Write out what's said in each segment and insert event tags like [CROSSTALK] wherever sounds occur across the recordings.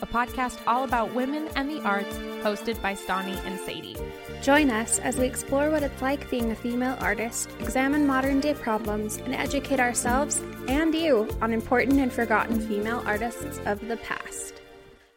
a podcast all about women and the arts, hosted by Stani and Sadie. Join us as we explore what it's like being a female artist, examine modern day problems, and educate ourselves and you on important and forgotten female artists of the past.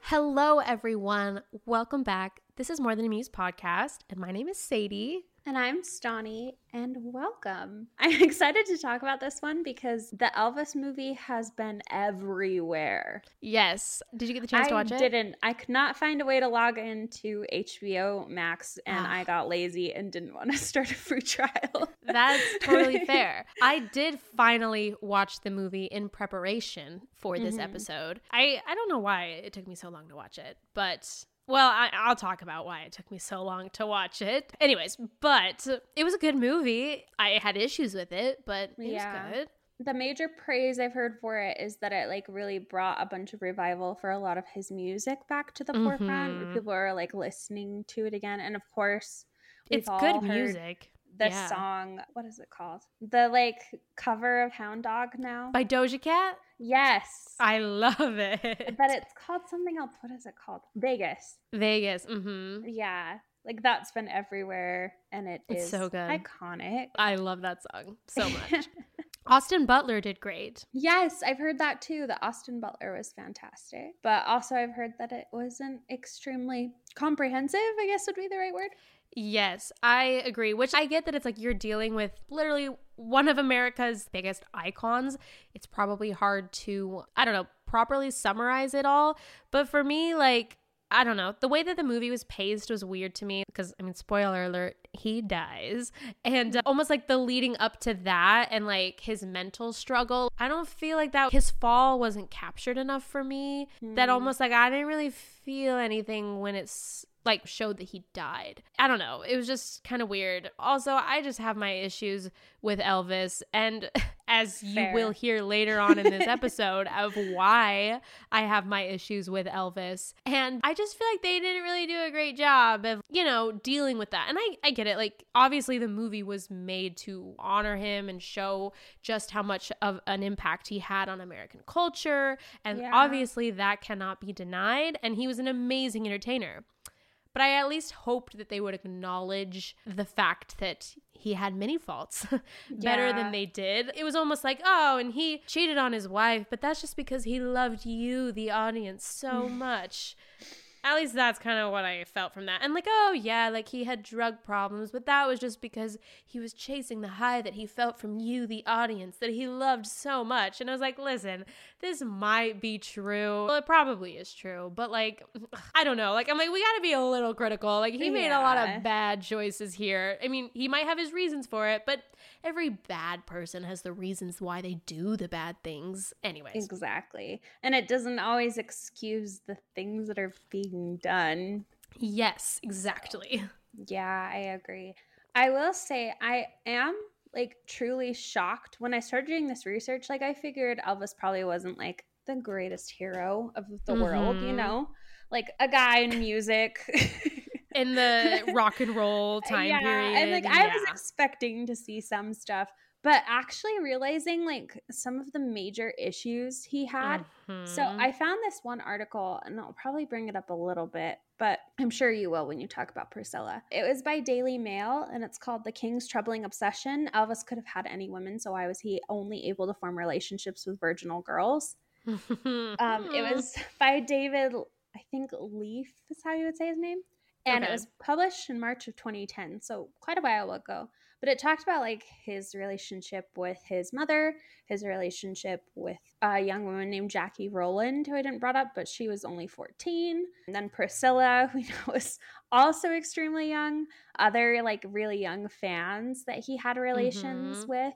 Hello, everyone. Welcome back. This is More Than a Muse podcast, and my name is Sadie. And I'm Stani, and welcome. [LAUGHS] I'm excited to talk about this one because the Elvis movie has been everywhere. Yes. Did you get the chance I to watch it? I didn't. I could not find a way to log into HBO Max, and Ah. I got lazy and didn't [LAUGHS] want to start a free trial. That's totally [LAUGHS] fair. I did finally watch the movie in preparation for this Mhm. episode. I, I don't know why it took me so long to watch it, but well, I, I'll talk about why it took me so long to watch it. Anyways, but it was a good movie. I had issues with it, but it Yeah. was good. the major praise I've heard for it is that it like really brought a bunch of revival for a lot of his music back to the forefront. Mhm. People are like listening to it again, and of course, It's good music. The yeah. song, what is it called? The like cover of Hound Dog now. By Doja Cat? yes, I love it. but it's called something else. What is it called? Vegas. Vegas. Mm-hmm. Yeah, like that's been everywhere, and it It's is so good. iconic. I love that song so much. [LAUGHS] Austin Butler did great. Yes, I've heard that too. The Austin Butler was fantastic. But also, I've heard that it wasn't extremely comprehensive, I guess would be the right word. Yes, I agree. Which I get that it's like you're dealing with literally one of America's biggest icons. It's probably hard to, I don't know, properly summarize it all. But for me, like, I don't know, the way that the movie was paced was weird to me because, I mean, spoiler alert, he dies. And uh, almost like the leading up to that and like his mental struggle, I don't feel like that his fall wasn't captured enough for me. That Hmm. almost like I didn't really feel anything when it's like showed that he died. I don't know. It was just kind of weird. Also, I just have my issues with Elvis and [LAUGHS] as you will hear later on in this episode of why I have my issues with Elvis. And I just feel like they didn't really do a great job of, you know, dealing with that. And I I get it. Like obviously the movie was made to honor him and show just how much of an impact he had on American culture and Yeah. obviously that cannot be denied and he was an amazing entertainer. But I at least hoped that they would acknowledge the fact that he had many faults [LAUGHS] better Yeah. than they did. It was almost like, oh, and he cheated on his wife, but that's just because he loved you, the audience, so [SIGHS] much. At least that's kind of what I felt from that. And like, oh yeah, like he had drug problems, but that was just because he was chasing the high that he felt from you, the audience, that he loved so much. And I was like, listen, this might be true. Well, it probably is true, but like, [SIGHS] I don't know. Like, I'm like, we got to be a little critical. Like, he made a lot of bad choices here. I mean, he might have his reasons for it, but every bad person has the reasons why they do the bad things. Anyways, Exactly. And it doesn't always excuse the things that are being done. yes, exactly. Yeah, I agree. I will say I am like truly shocked when I started doing this research. Like I figured Elvis probably wasn't like the greatest hero of the world, you Mhm. know? Like a guy in music. [LAUGHS] In the rock and roll [LAUGHS] time yeah, period. And like I was expecting to see some stuff, but actually realizing like some of the major issues he had. So Mhm. I found this one article and I'll probably bring it up a little bit, but I'm sure you will when you talk about Priscilla. It was by Daily Mail and it's called The King's Troubling Obsession. Elvis could have had any women, so why was he only able to form relationships with virginal girls? [LAUGHS] Um, it was [LAUGHS] by David, I think Leaf is how you would say his name. And Okay. it was published in March of 2010, so quite a while ago. But it talked about like his relationship with his mother, his relationship with a young woman named Jackie Rowland, who I didn't brought up, but she was only 14. And then Priscilla, [LAUGHS] who was also extremely young, other like really young fans that he had relations Mhm. with.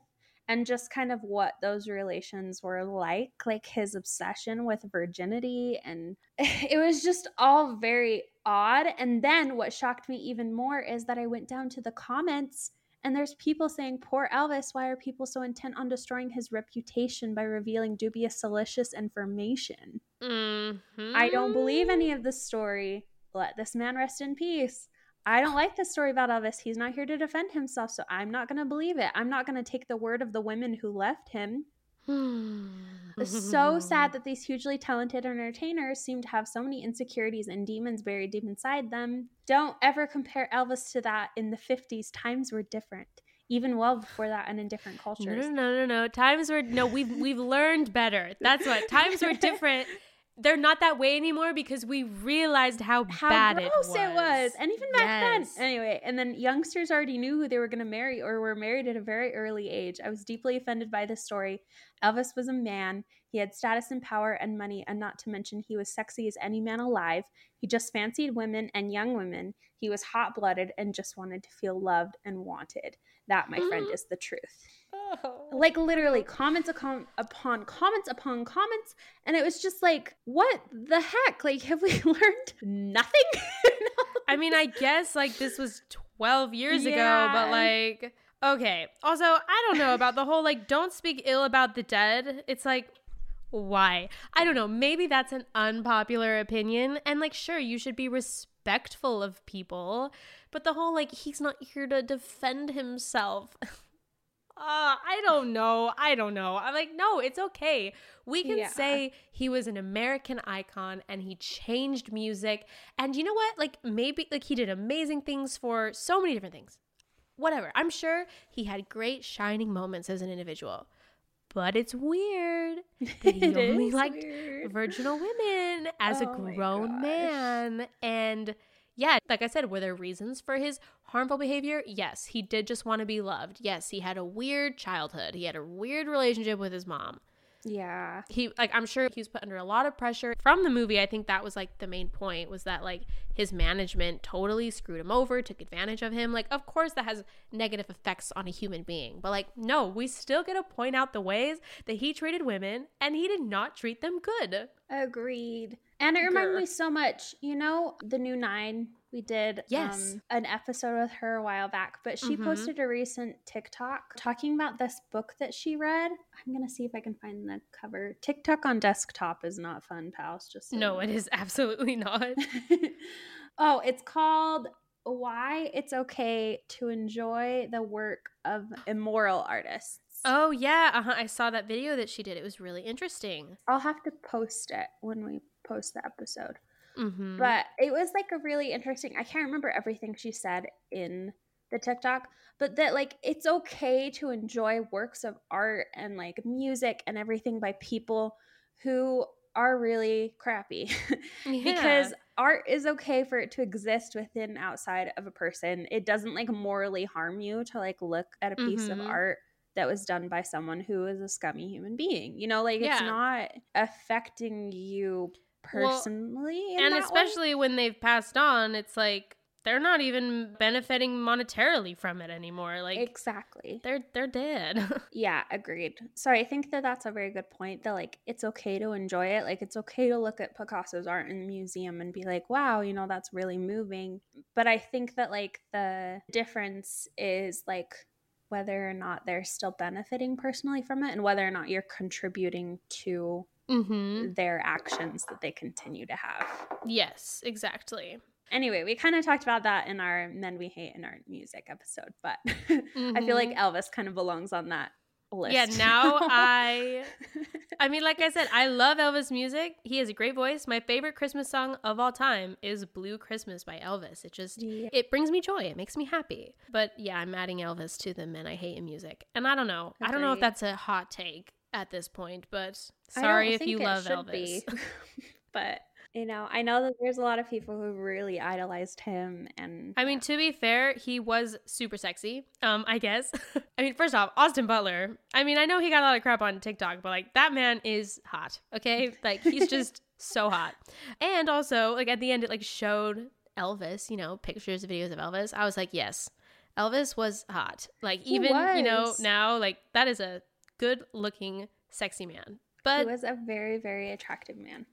and just kind of what those relations were like, like his obsession with virginity. And [LAUGHS] it was just all very odd. And then what shocked me even more is that I went down to the comments and there's people saying, Poor Elvis, why are people so intent on destroying his reputation by revealing dubious, salacious information? Mm-hmm. I don't believe any of this story. Let this man rest in peace. I don't like this story about Elvis. He's not here to defend himself, so I'm not going to believe it. I'm not going to take the word of the women who left him. Mm. It's so sad that these hugely talented entertainers seem to have so many insecurities and demons buried deep inside them. Don't ever compare Elvis to that. In the 50s, times were different. Even well before that and in different No, cultures. no, no, no, no. Times were no. We've we've learned better. That's what times were [LAUGHS] different. They're not that way anymore because we realized how, How bad gross it was. And even back Yes. then. Anyway, and then youngsters already knew who they were going to marry or were married at a very early age. I was deeply offended by this story. Elvis was a man. He had status and power and money, and not to mention he was sexy as any man alive. He just fancied women and young women. He was hot blooded and just wanted to feel loved and wanted. That, my friend, Mhm. [GASPS] is the truth. Oh. Like literally comments upon, upon comments upon comments, and it was just like, what the heck? Like, have we [LAUGHS] learned nothing? I mean, I guess like this was 12 years ago, but like, okay. Also, I don't know about the whole like, don't speak ill about the dead. It's like, why? I don't know. Maybe that's an unpopular opinion. And like, sure, you should be respectful of people, but the whole like, he's not here to defend himself. [LAUGHS] Uh, I don't know. I don't know. I'm like, no, it's okay. We can Yeah. say he was an American icon and he changed music. And you know what? Like, maybe, like, he did amazing things for so many different things. Whatever. I'm sure he had great shining moments as an individual. But it's weird [LAUGHS] that he only liked weird. virginal women as a Oh my grown man. And yeah, like I said, were there reasons for his harmful behavior? Yes, he did just want to be loved. Yes, he had a weird childhood. He had a weird relationship with his mom. Yeah. He like I'm sure he was put under a lot of pressure from the movie. I think that was like the main point was that like his management totally screwed him over, took advantage of him. Like of course that has negative effects on a human being. But like no, we still get to point out the ways that he treated women and he did not treat them good. Agreed. And it reminded Grr. me so much, you know, the new Nine. We did Yes. um, an episode with her a while back, but she Mhm. posted a recent TikTok talking about this book that she read. I'm going to see if I can find the cover. TikTok on desktop is not fun, pals. Just so No, you it is [LAUGHS] absolutely not. [LAUGHS] oh, it's called Why It's Okay to Enjoy the Work of Immoral Artists. Oh yeah, uh-huh. I saw that video that she did. It was really interesting. I'll have to post it when we post the episode. Mm-hmm. But it was like a really interesting. I can't remember everything she said in the TikTok, but that like it's okay to enjoy works of art and like music and everything by people who are really crappy [LAUGHS] because art is okay for it to exist within and outside of a person. It doesn't like morally harm you to like look at a piece of Mhm. art that was done by someone who is a scummy human being. You know, like it's not affecting you personally. in and that way. especially when they've passed on, it's like they're not even benefiting monetarily from it anymore. Like exactly. they're they're dead. [LAUGHS] Yeah, agreed. So I think that that's a very good point. That like it's okay to enjoy it. Like it's okay to look at Picasso's art in the museum and be like, "Wow, you know, that's really moving." But I think that like the difference is like whether or not they're still benefiting personally from it and whether or not you're contributing to mm-hmm. their actions that they continue to have. Yes, exactly. Anyway, we kind of talked about that in our Men We Hate in Our Music episode, but [LAUGHS] I feel like Mhm. Elvis kind of belongs on that list. Yeah, now [LAUGHS] I [LAUGHS] I mean, like I said, I love Elvis music. He has a great voice. My favorite Christmas song of all time is Blue Christmas by Elvis. It just Yeah. it brings me joy. It makes me happy. But yeah, I'm adding Elvis to the men I hate in music. And I don't know. I don't know if that's a hot take at this point, but sorry if you love Elvis. be. [LAUGHS] but you know, I know that there's a lot of people who really idolized him, and I mean, to be fair, he was super sexy. Um, I guess. [LAUGHS] I mean, first off, Austin Butler. I mean, I know he got a lot of crap on TikTok, but like that man is hot. Okay, like he's just [LAUGHS] so hot. And also, like at the end, it like showed Elvis. You know, pictures, and videos of Elvis. I was like, yes, Elvis was hot. Like even you know now, like that is a good looking, sexy man. But he was a very, very attractive man.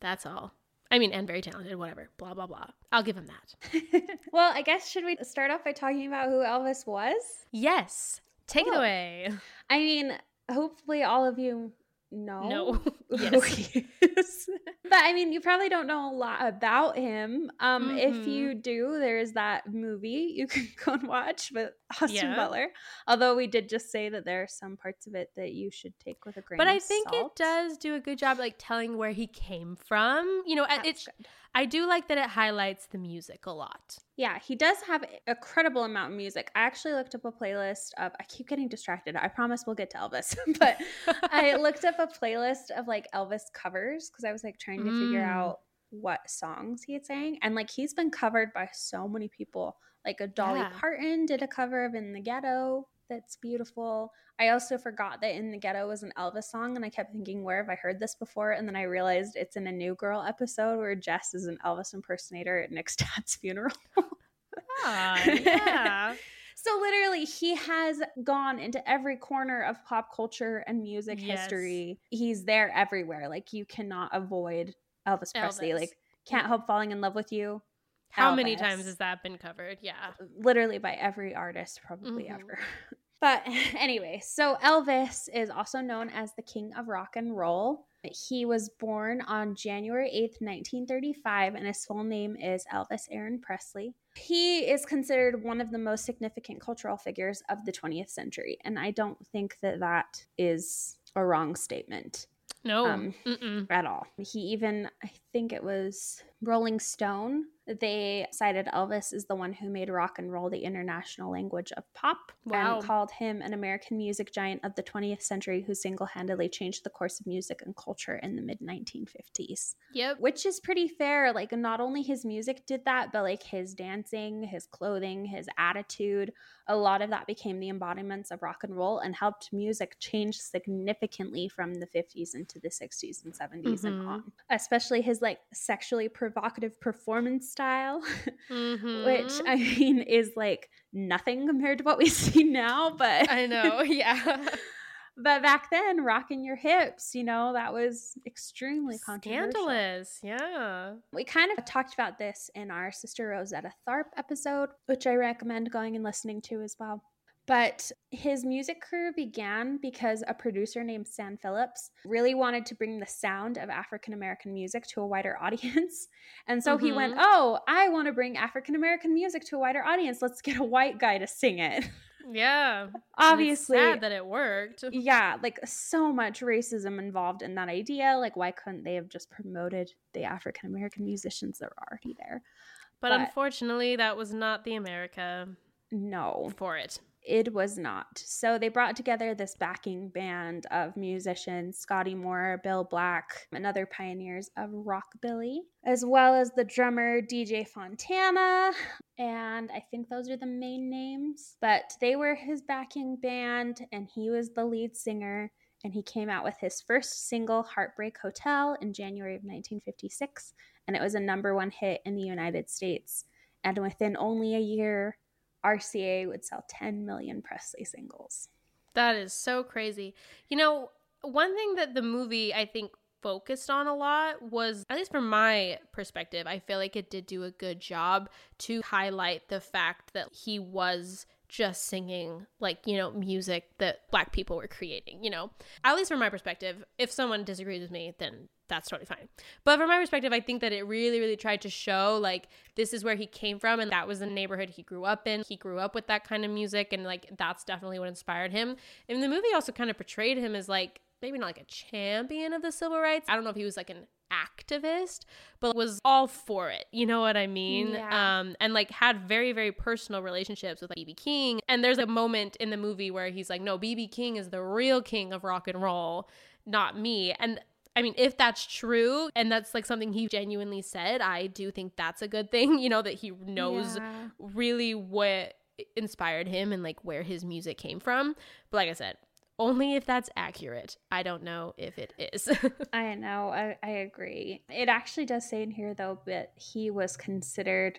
that's all. I mean, and very talented. Whatever. Blah blah blah. I'll give him that. [LAUGHS] well, I guess should we start off by talking about who Elvis was? Yes. Take it away. I mean, hopefully all of you No. who [LAUGHS] [LAUGHS] yes. [LAUGHS] but I mean, you probably don't know a lot about him. Um, if Mhm. you do, there's that movie you can go and watch with Austin Yeah. Butler. Although we did just say that there are some parts of it that you should take with a grain. But I think it does do a good job, like telling where he came from. You know, That's it. good. I do like that it highlights the music a lot. Yeah, he does have a credible amount of music. I actually looked up a playlist of. I keep getting distracted. I promise we'll get to Elvis, [LAUGHS] but I [LAUGHS] looked up a playlist of like Elvis covers because I was like trying to figure Mm. out what songs he had sang, and like he's been covered by so many people. Like a Dolly Yeah. Parton did a cover of "In the Ghetto." That's beautiful. I also forgot that "In the Ghetto" was an Elvis song, and I kept thinking, "Where have I heard this before?" And then I realized it's in a New Girl episode where Jess is an Elvis impersonator at Nick's [LAUGHS] dad's funeral. Ah, [LAUGHS] yeah. So literally, he has gone into every corner of pop culture and music Yes. history. He's there everywhere. Like you cannot avoid Elvis Presley. Like can't help falling in love with you. How many times has that been covered? Yeah. Literally by every artist, probably Mhm. ever. [LAUGHS] But [LAUGHS] anyway, so Elvis is also known as the king of rock and roll. He was born on January 8th, 1935, and his full name is Elvis Aaron Presley. He is considered one of the most significant cultural figures of the 20th century, and I don't think that that is a wrong statement No. Um, at all. He even, I think it was Rolling Stone, they cited Elvis as the one who made rock and roll the international language of pop Wow. and called him an American music giant of the 20th century who single handedly changed the course of music and culture in the mid 1950s. Yep. Which is pretty fair. Like, not only his music did that, but like his dancing, his clothing, his attitude, a lot of that became the embodiments of rock and roll and helped music change significantly from the 50s into the 60s and 70s and Mhm. on. Especially his like sexually provocative performance style, Mhm. which I mean is like nothing compared to what we [LAUGHS] see now, but I know. [LAUGHS] Yeah. [LAUGHS] but back then, rocking your hips, you know, that was extremely. Scandalous. Yeah. We kind of talked about this in our Sister Rosetta Tharpe episode, which I recommend going and listening to as well. But his music career began because a producer named Sam Phillips really wanted to bring the sound of African American music to a wider [LAUGHS] audience. And so he went, Mhm. Oh, I want to bring African American music to a wider audience. Let's get a white guy to sing it. [LAUGHS] Yeah. Obviously, sad that it worked. [LAUGHS] yeah, like so much racism involved in that idea. Like, why couldn't they have just promoted the African American musicians that were already there? But, But- unfortunately, that was not the America No, for it. It was not. So they brought together this backing band of musicians Scotty Moore, Bill Black, and other pioneers of rockabilly, as well as the drummer DJ Fontana. And I think those are the main names. But they were his backing band, and he was the lead singer. And he came out with his first single, Heartbreak Hotel, in January of 1956. And it was a number one hit in the United States. And within only a year, RCA would sell 10 million Presley singles. That is so crazy. You know, one thing that the movie I think focused on a lot was at least from my perspective, I feel like it did do a good job to highlight the fact that he was just singing like, you know, music that black people were creating, you know. At least from my perspective, if someone disagrees with me, then that's totally fine. But from my perspective, I think that it really, really tried to show like this is where he came from and that was the neighborhood he grew up in. He grew up with that kind of music and like that's definitely what inspired him. And the movie also kind of portrayed him as like maybe not like a champion of the civil rights. I don't know if he was like an activist, but was all for it. You know what I mean? Yeah. Um and like had very, very personal relationships with like BB King. And there's a moment in the movie where he's like, No, BB King is the real king of rock and roll, not me. And I mean, if that's true and that's like something he genuinely said, I do think that's a good thing, [LAUGHS] you know, that he knows Yeah. really what inspired him and like where his music came from. But like I said, only if that's accurate. I don't know if it is. [LAUGHS] I know, I, I agree. It actually does say in here, though, that he was considered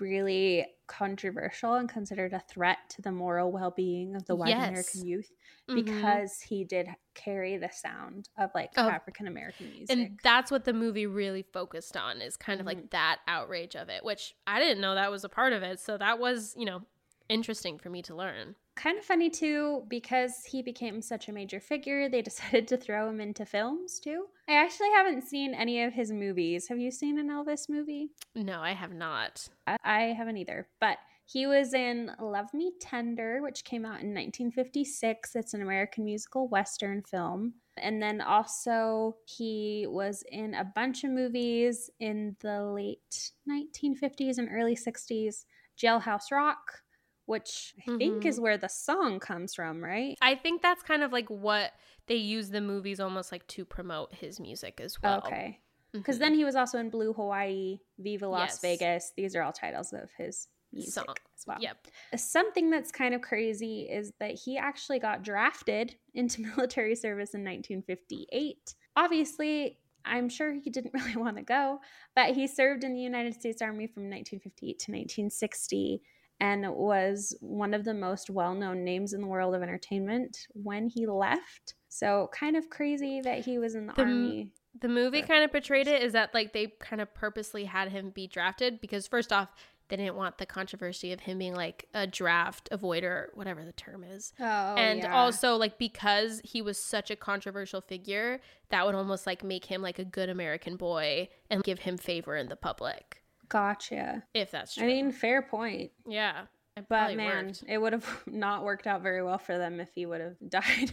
really controversial and considered a threat to the moral well-being of the white Yes. American youth Mhm. because he did carry the sound of like Of- African American music. and that's what the movie really focused on is kind of Mhm. like that outrage of it, which I didn't know that was a part of it. So that was, you know, interesting for me to learn. Kind of funny too because he became such a major figure they [LAUGHS] decided to throw him into films too. I actually haven't seen any of his movies. Have you seen an elvis movie? No, I have not. i, I haven't either but he was in love me tender which came out in 1956 it's an american musical western film. And then also he was in a bunch of movies in the late 1950s and early 60s jailhouse rock which i think Mhm. is where the song comes from right I think that's kind of like what they use the movies almost like to promote his music as well. Okay. Because Mhm. then he was also in Blue Hawaii, Viva Las Yes. Vegas. These are all titles of his music Song. as well. Yep. Something that's kind of crazy is that he actually got drafted [LAUGHS] into military service in 1958. Obviously, I'm sure he didn't [LAUGHS] really want to go, but he served in the United States Army from 1958 to 1960 and was one of the most well known names in the world of entertainment when he left. So, kind of crazy that he was in the, The m- Army. The movie kind of portrayed it is that like they kind of purposely had him be drafted because first off, they didn't want the controversy of him being like a draft avoider, whatever the term is. Oh, and also like because he was such a controversial figure, that would almost like make him like a good American boy and give him favor in the public. Gotcha. If that's true. I mean, fair point. yeah. But man, worked. it would have [LAUGHS] not worked out very well for them if he would have [LAUGHS] died,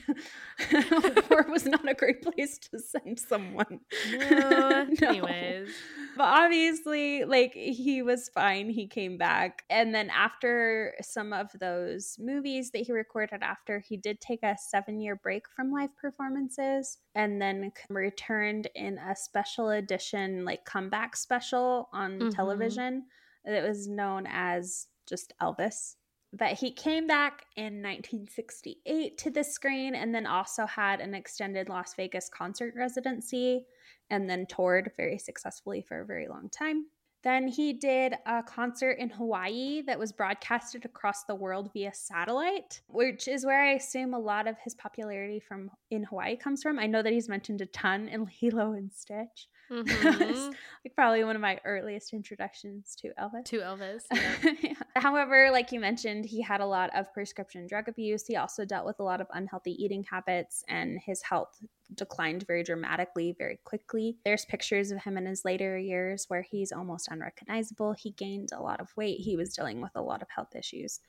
[LAUGHS] or was not a great place to send someone. No, No. Anyways. But obviously, like he was fine. He came back. And then after some of those movies that he recorded after, he did take a seven year break from live performances and then returned in a special edition, like comeback special on Mhm. television that was known as just Elvis. But he came back in 1968 to the screen and then also had an extended Las Vegas concert residency and then toured very successfully for a very long time. Then he did a concert in Hawaii that was broadcasted across the world via satellite, which is where I assume a lot of his popularity from in Hawaii comes from. I know that he's mentioned a ton in [LAUGHS] Lilo and Stitch. Mhm. [LAUGHS] like probably one of my earliest introductions to Elvis. to Elvis. [LAUGHS] yeah. Yeah. However, like you mentioned, he had a lot of prescription drug abuse. He also dealt with a lot of unhealthy eating habits, and his health declined very dramatically, very quickly. There's pictures of him in his later years where he's almost unrecognizable. He gained a lot of weight. He was dealing with a lot of health issues.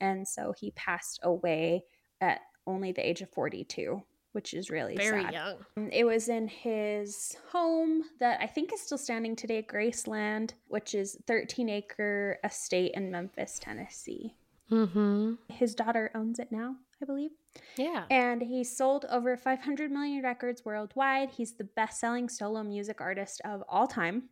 And so he passed away at only the age of 42, which is really Very sad. young. Um, It was in his home that I think is still standing today, Graceland, which is 13 acre estate in Memphis, Tennessee. Mm-hmm. His daughter owns it now, I believe. Yeah. And he sold over 500 million records worldwide. He's the best selling solo music artist of all time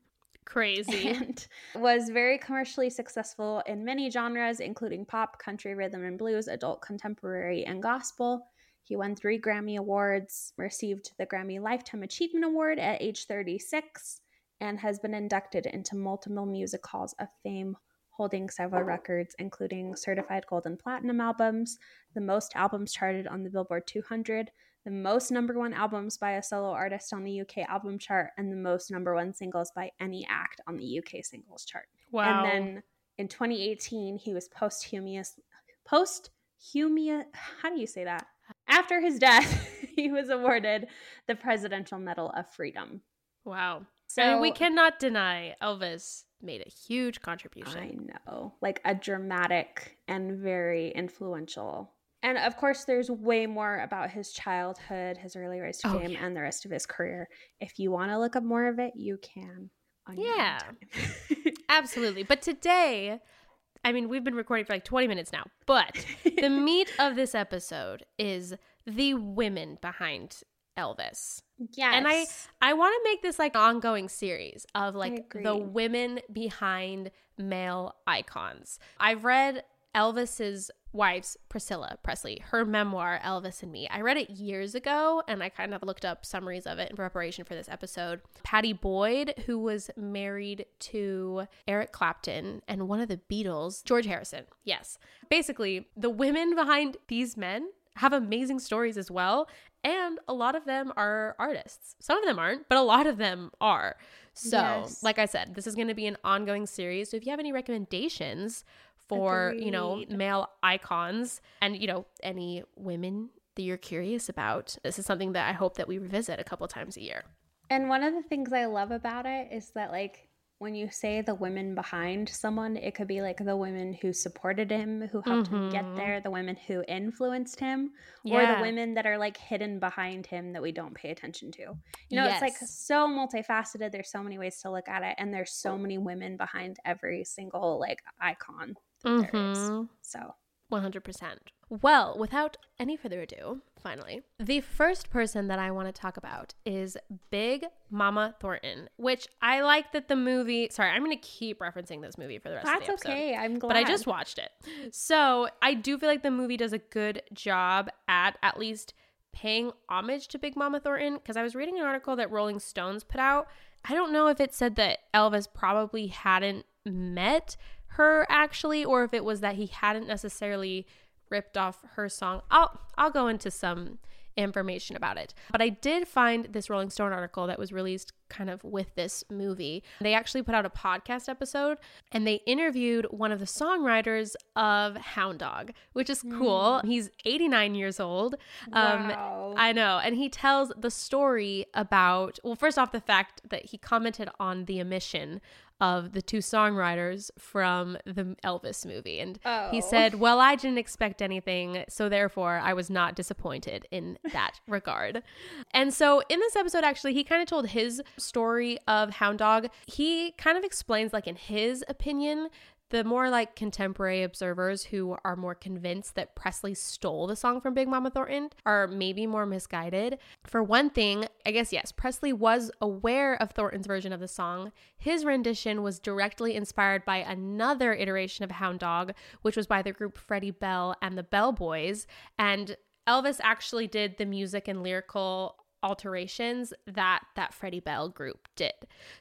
Crazy. [LAUGHS] and was very commercially successful in many genres, including pop, country, rhythm and blues, adult contemporary, and gospel. He won three Grammy Awards, received the Grammy Lifetime Achievement Award at age 36, and has been inducted into multiple music halls of fame, holding several records, including certified gold and platinum albums, the most albums charted on the Billboard 200, the most number one albums by a solo artist on the UK album chart, and the most number one singles by any act on the UK singles chart. Wow. And then in 2018, he was posthumous, posthumous, how do you say that? After his death, [LAUGHS] he was awarded the Presidential Medal of Freedom. wow. So I mean, we cannot deny Elvis made a huge contribution. I know, like a dramatic and very influential. And of course, there's way more about his childhood, his early rise to Oh, fame, yeah. and the rest of his career. If you want to look up more of it, you can. on your own Yeah. [LAUGHS] Absolutely. But today, I mean, we've been recording for like 20 minutes now, but [LAUGHS] the meat of this episode is the women behind Elvis. yes. And I I want to make this like ongoing series of like the women behind male icons. I've read Elvis's wife's Priscilla Presley, her memoir, Elvis and Me. I read it years ago and I kind of looked up summaries of it in preparation for this episode. Pattie Boyd, who was married to Eric Clapton and one of the Beatles, George Harrison. Yes. Basically, the women behind these men have amazing stories as well. And a lot of them are artists. Some of them aren't, but a lot of them are. So, yes. like I said, this is going to be an ongoing series. So, if you have any recommendations for, Agreed. you know, male icons and, you know, any women that you're curious about, this is something that I hope that we revisit a couple times a year. And one of the things I love about it is that, like, when you say the women behind someone, it could be like the women who supported him, who helped mm-hmm. him get mm-hmm. there, the women who influenced him, yeah. or the women that are like hidden behind him that we don't pay attention to. You know, yes. it's like so multifaceted. There's so many ways to look at it, and there's so many women behind every single like icon mm-hmm. So 100%. Well, without any further ado, finally, the first person that I want to talk about is Big Mama Thornton, which I like that the movie. Sorry, I'm going to keep referencing this movie for the rest That's of the episode. That's okay. I'm glad. But I just watched it. So I do feel like the movie does a good job at at least paying homage to Big Mama Thornton because I was reading an article that Rolling Stones put out. I don't know if it said that Elvis probably hadn't met her actually or if it was that he hadn't necessarily ripped off her song. I'll I'll go into some information about it. But I did find this Rolling Stone article that was released kind of with this movie. They actually put out a podcast episode and they interviewed one of the songwriters of Hound Dog, which is cool. Mm. He's 89 years old. Um, wow. I know. And he tells the story about, well, first off, the fact that he commented on the omission of the two songwriters from the Elvis movie. And oh. he said, Well, I didn't expect anything, so therefore I was not disappointed in that [LAUGHS] regard. And so in this episode, actually, he kind of told his story of Hound Dog. He kind of explains, like, in his opinion, the more like contemporary observers who are more convinced that Presley stole the song from Big Mama Thornton are maybe more misguided. For one thing, I guess yes, Presley was aware of Thornton's version of the song. His rendition was directly inspired by another iteration of Hound Dog, which was by the group Freddie Bell and the Bell Boys. And Elvis actually did the music and lyrical alterations that that Freddie Bell group did.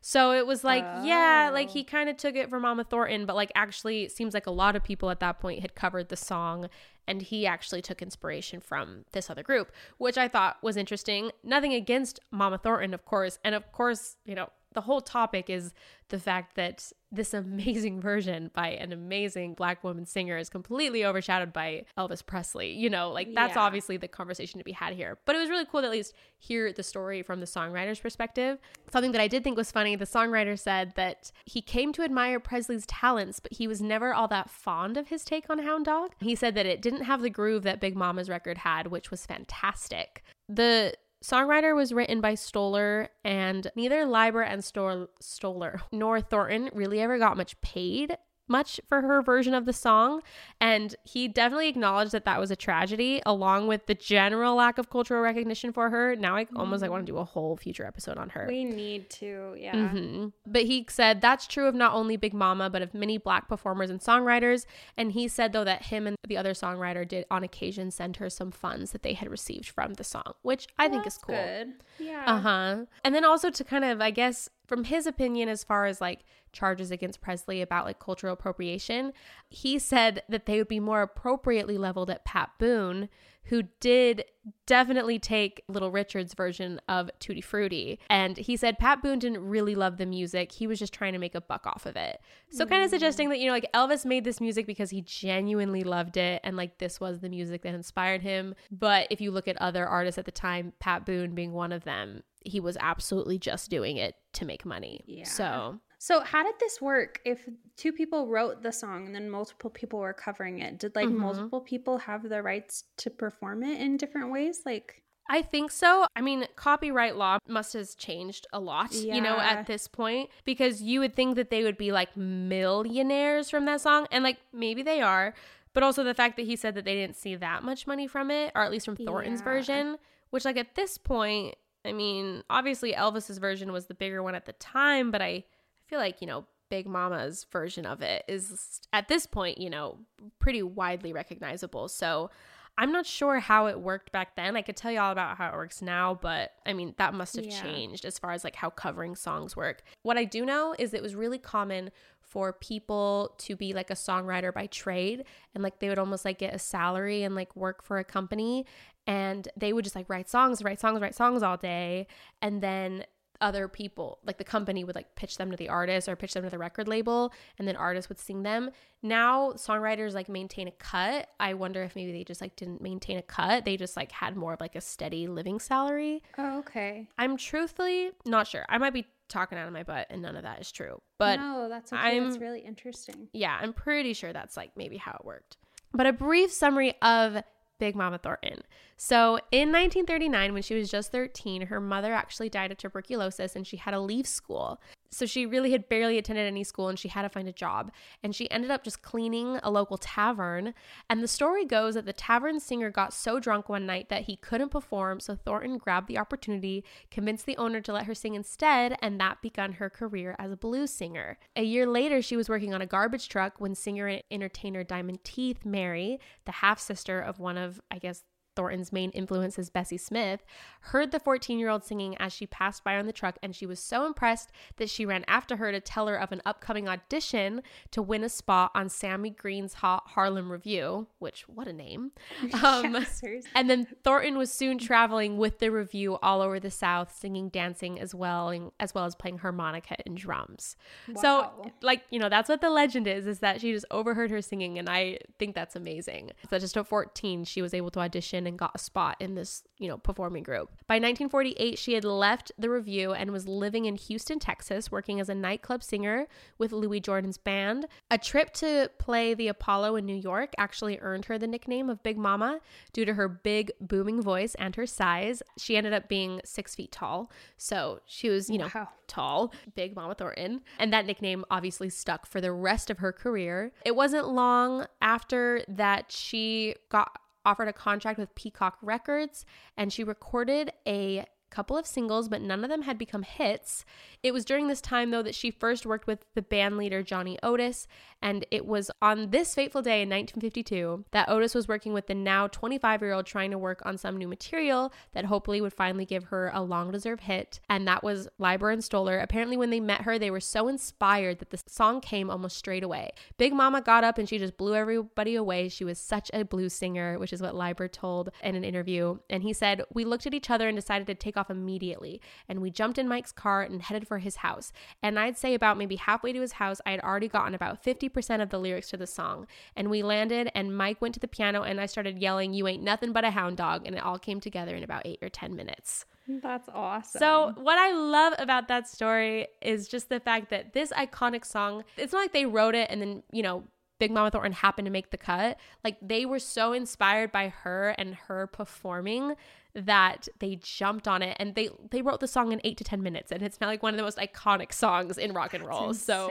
So it was like, oh. yeah, like he oh. kind of took it from Mama Thornton, but like actually it seems like a lot of people at that point had covered the song and he actually took inspiration from this other group, which I thought was interesting. Nothing against Mama Thornton, of course, and of course, you know, the whole topic is the fact that this amazing version by an amazing black woman singer is completely overshadowed by Elvis Presley. You know, like that's yeah. obviously the conversation to be had here. But it was really cool to at least hear the story from the songwriter's perspective. Something that I did think was funny the songwriter said that he came to admire Presley's talents, but he was never all that fond of his take on Hound Dog. He said that it didn't have the groove that Big Mama's record had, which was fantastic. The Songwriter was written by Stoller, and neither Leiber and Stoller nor Thornton really ever got much paid much for her version of the song. And he definitely acknowledged that that was a tragedy, along with the general lack of cultural recognition for her. Now I almost like want to do a whole future episode on her. We need to, yeah. Mm-hmm. But he said that's true of not only Big Mama, but of many black performers and songwriters. And he said though that him and the other songwriter did on occasion send her some funds that they had received from the song, which I think is cool. Good. Yeah. Uh huh. And then also to kind of, I guess, from his opinion, as far as like charges against Presley about like cultural appropriation, he said that they would be more appropriately leveled at Pat Boone, who did definitely take Little Richard's version of Tutti Frutti. And he said Pat Boone didn't really love the music. He was just trying to make a buck off of it. So, mm. kind of suggesting that, you know, like Elvis made this music because he genuinely loved it and like this was the music that inspired him. But if you look at other artists at the time, Pat Boone being one of them, he was absolutely just doing it to make money. Yeah. So so how did this work? If two people wrote the song and then multiple people were covering it, did like mm-hmm. multiple people have the rights to perform it in different ways? Like I think so. I mean, copyright law must have changed a lot, yeah. you know, at this point because you would think that they would be like millionaires from that song and like maybe they are, but also the fact that he said that they didn't see that much money from it or at least from Thornton's yeah. version, which like at this point, I mean, obviously Elvis's version was the bigger one at the time, but I feel like, you know, Big Mama's version of it is at this point, you know, pretty widely recognizable. So I'm not sure how it worked back then. I could tell you all about how it works now, but I mean, that must have Yeah. changed as far as like how covering songs work. What I do know is it was really common for people to be like a songwriter by trade and like they would almost like get a salary and like work for a company and they would just like write songs, write songs, write songs all day and then other people like the company would like pitch them to the artist or pitch them to the record label and then artists would sing them now songwriters like maintain a cut i wonder if maybe they just like didn't maintain a cut they just like had more of like a steady living salary Oh, okay. i'm truthfully not sure i might be talking out of my butt and none of that is true but no, that's okay. I'm- that's really interesting. yeah, I'm pretty sure that's like maybe how it worked. But a brief summary of Big Mama Thornton. So, in 1939, when she was just 13, her mother actually died of tuberculosis and she had to leave school. So, she really had barely attended any school and she had to find a job. And she ended up just cleaning a local tavern. And the story goes that the tavern singer got so drunk one night that he couldn't perform. So, Thornton grabbed the opportunity, convinced the owner to let her sing instead, and that begun her career as a blues singer. A year later, she was working on a garbage truck when singer and entertainer Diamond Teeth Mary, the half sister of one of, I guess, Thornton's main influences, Bessie Smith, heard the 14 year old singing as she passed by on the truck, and she was so impressed that she ran after her to tell her of an upcoming audition to win a spot on Sammy Green's Hot Harlem Revue, which, what a name. [LAUGHS] Um, Yeah, and then Thornton was soon traveling with the revue all over the South, singing, dancing as well, and, as well as playing harmonica and drums. So, like, you know, that's what the legend is, is that she just overheard her singing, and I think that's amazing. So just at 14, she was able to audition and got a spot in this, you know, performing group. By 1948, she had left the revue and was living in Houston, Texas, working as a nightclub singer with Louis Jordan's band. A trip to play the Apollo in New York actually earned her the nickname of Big Mama due to her big, booming voice and her size. She ended up being six feet tall, so she was, you know, Wow. tall, Big Mama Thornton. And that nickname obviously stuck for the rest of her career. It wasn't long after that she got offered a contract with Peacock Records and she recorded a couple of singles, but none of them had become hits. It was during this time, though, that she first worked with the band leader Johnny Otis, and it was on this fateful day in 1952 that Otis was working with the now 25 year old trying to work on some new material that hopefully would finally give her a long deserved hit, and that was Leiber and Stoller. Apparently, when they met her, they were so inspired that the song came almost straight away. Big Mama got up and she just blew everybody away. She was such a blues singer, which is what Leiber told in an interview. And he said, We looked at each other and decided to take off immediately. And we jumped in Mike's car and headed for his house. And I'd say about maybe halfway to his house, I had already gotten about 50% of the lyrics to the song. And we landed, and Mike went to the piano, and I started yelling, You ain't nothing but a hound dog. And it all came together in about eight or 10 minutes. That's awesome. So, what I love about that story is just the fact that this iconic song, it's not like they wrote it and then, you know, Big Mama Thornton happened to make the cut. Like they were so inspired by her and her performing that they jumped on it and they they wrote the song in 8 to 10 minutes and it's now like one of the most iconic songs in rock and roll. So,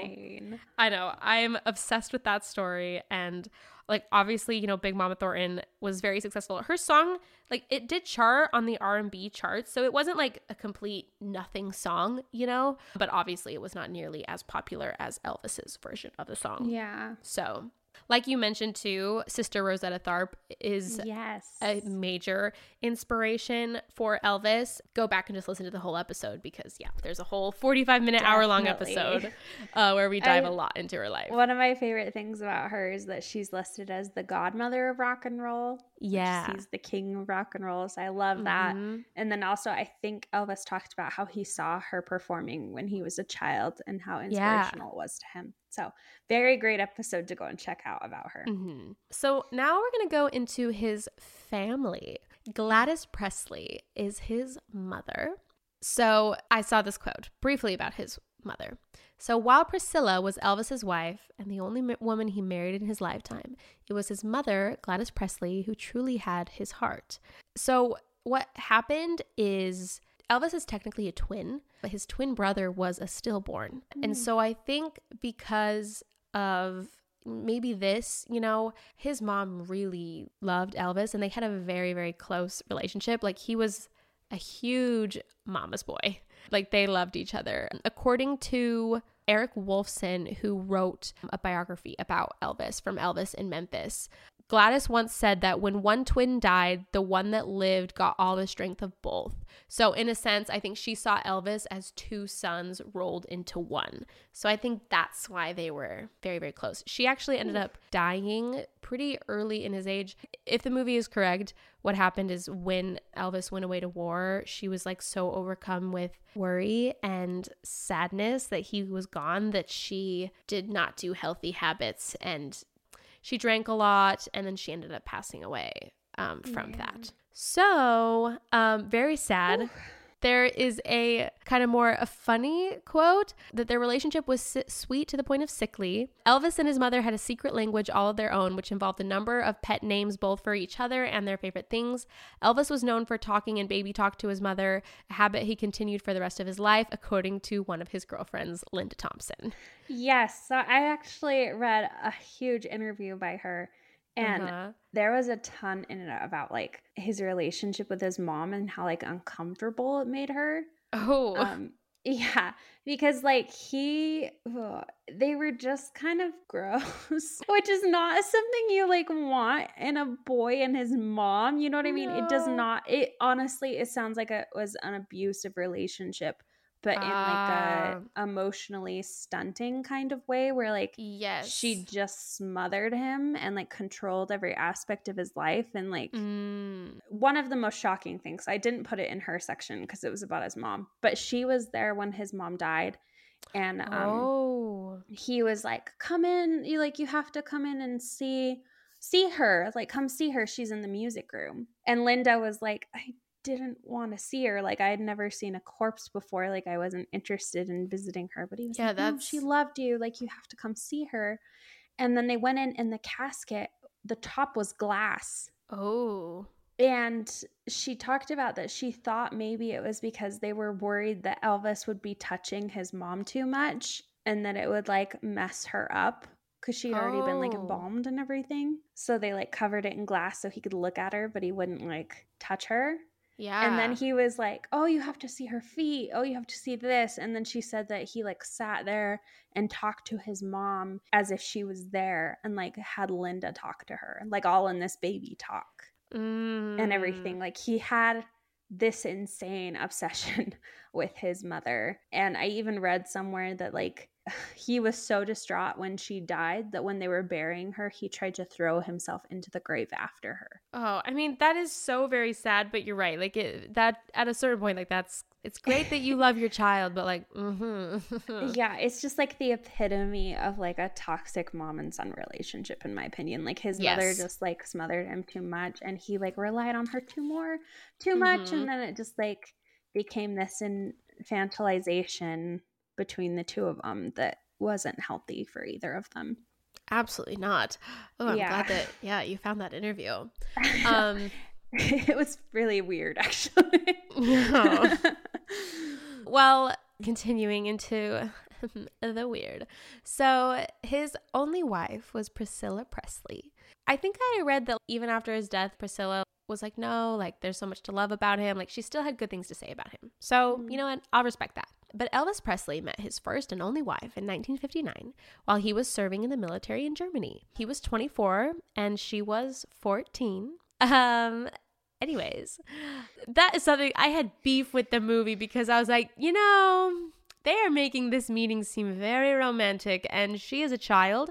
I know. I'm obsessed with that story and like obviously, you know, Big Mama Thornton was very successful. Her song, like it did chart on the R&B charts, so it wasn't like a complete nothing song, you know, but obviously it was not nearly as popular as Elvis's version of the song. Yeah. So, like you mentioned too, Sister Rosetta Tharpe is Yes. a major inspiration for Elvis. Go back and just listen to the whole episode because yeah, there's a whole 45 minute hour long episode uh, where we dive I- a lot into her life. One of my favorite things about her is that she's listed as the godmother of rock and roll. Yeah. He's the king of rock and roll. So I love that. Mhm. And then also, I think Elvis talked about how he saw her performing when he was a child and how Yeah. inspirational it was to him. So, very great episode to go and check out about her. Mhm. So now we're going to go into his family. Gladys Presley is his mother. So I saw this quote briefly about his mother. So while Priscilla was Elvis's wife and the only ma- woman he married in his lifetime, it was his mother, Gladys Presley, who truly had his heart. So what happened is Elvis is technically a twin, but his twin brother was a stillborn. And mm. so I think because of maybe this, you know, his mom really loved Elvis and they had a very, very close relationship. Like he was a huge mama's boy. Like they loved each other. According to Eric Wolfson, who wrote a biography about Elvis from Elvis in Memphis. Gladys once said that when one twin died, the one that lived got all the strength of both. So, in a sense, I think she saw Elvis as two sons rolled into one. So, I think that's why they were very, very close. She actually ended up dying pretty early in his age. If the movie is correct, what happened is when Elvis went away to war, she was like so overcome with worry and sadness that he was gone that she did not do healthy habits and she drank a lot and then she ended up passing away um, from that. So, um, very sad. There is a kind of more a funny quote that their relationship was sweet to the point of sickly. Elvis and his mother had a secret language all of their own, which involved a number of pet names both for each other and their favorite things. Elvis was known for talking and baby talk to his mother, a habit he continued for the rest of his life, according to one of his girlfriends, Linda Thompson. Yes. So I actually read a huge interview by her and Uh-huh. there was a ton in it about like his relationship with his mom and how like uncomfortable it made her. Oh, Um [LAUGHS] yeah, because like he ugh, they were just kind of [LAUGHS] gross, which is not something you like want in a boy and his mom, you know what I mean? It does not it honestly it sounds like it was an abusive relationship, but in like Ah. a emotionally stunting kind of way where like yes. she just smothered him and like controlled every aspect of his life and like Mm. one of the most shocking things i didn't put it in her section because it was about his mom but she was there when his mom died and um oh. he was like come in you like you have to come in and see see her like come see her she's in the music room and linda was like i didn't want to see her like i had never seen a corpse before like i wasn't interested in visiting her but he was Yeah, like no, she loved you like you have to come see her and then they went in and the casket the top was glass Oh. and she talked about that she thought maybe it was because they were worried that Elvis would be touching his mom too much and that it would like mess her up because she'd already been like Oh. embalmed and everything. So they like covered it in glass so he could look at her, but he wouldn't like touch her. Yeah. And then he was like, Oh, you have to see her feet. Oh, you have to see this. And then she said that he like sat there and talked to his mom as if she was there and like had Linda talk to her, like all in this baby talk and Mm. everything. Like he had this insane [LAUGHS] obsession with his mother. And I even read somewhere that like [SIGHS] he was so distraught when she died that when they were burying her, he tried to throw himself into the grave after her. Oh, I mean that is so very sad, but you're right. Like it, that at a certain point, like that's it's great that you love your child, but like, mm-hmm. [LAUGHS] Yeah, it's just like the epitome of like a toxic mom and son relationship, in my opinion. Like his mother just like smothered him too much, and he like relied on her too more, too much, Mhm. and then it just like became this infantilization between the two of them that wasn't healthy for either of them. absolutely not. Oh, I'm Yeah. glad that yeah you found that interview. [LAUGHS] Um, it was really weird, actually. No. [LAUGHS] well, continuing into [LAUGHS] the weird. So his only wife was Priscilla Presley. I think I read that even after his death, Priscilla was like, no, like there's so much to love about him. Like she still had good things to say about him. So, you know what? I'll respect that. But Elvis Presley met his first and only wife in 1959 while he was serving in the military in Germany. He was 24 and she was 14. Um, anyways, that is something I had beef with the movie because I was like, you know, they are making this meeting seem very romantic and she is a child.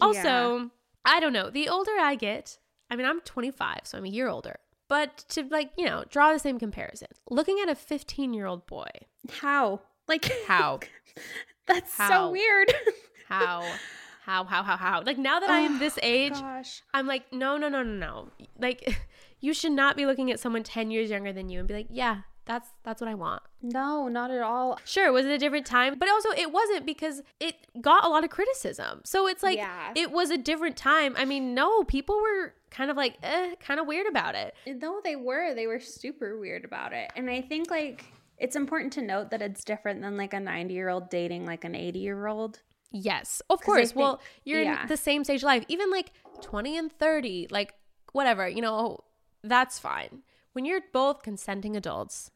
Also, I don't know. The older I get, I mean, I'm 25, so I'm a year older. But to like, you know, draw the same comparison, looking at a 15 year old boy, how? Like How? [LAUGHS] That's How? so weird. [LAUGHS] how, how, how, how, how? Like now that I am this oh age, Gosh. I'm like, no, no, no, no, no. Like, [LAUGHS] you should not be looking at someone 10 years younger than you and be like, yeah, that's that's what I want. No, not at all. Sure, was it a different time? But also, it wasn't because it got a lot of criticism. So it's like, Yeah. it was a different time. I mean, no, people were kind of like, eh, kind of weird about it. No, they were. They were super weird about it. And I think like it's important to note that it's different than like a 90 year old dating like an 80 year old. Yes, of course. think- well, you're yeah. in the same stage of life, even like 20 and 30, like whatever, you know, that's fine. When you're both consenting adults,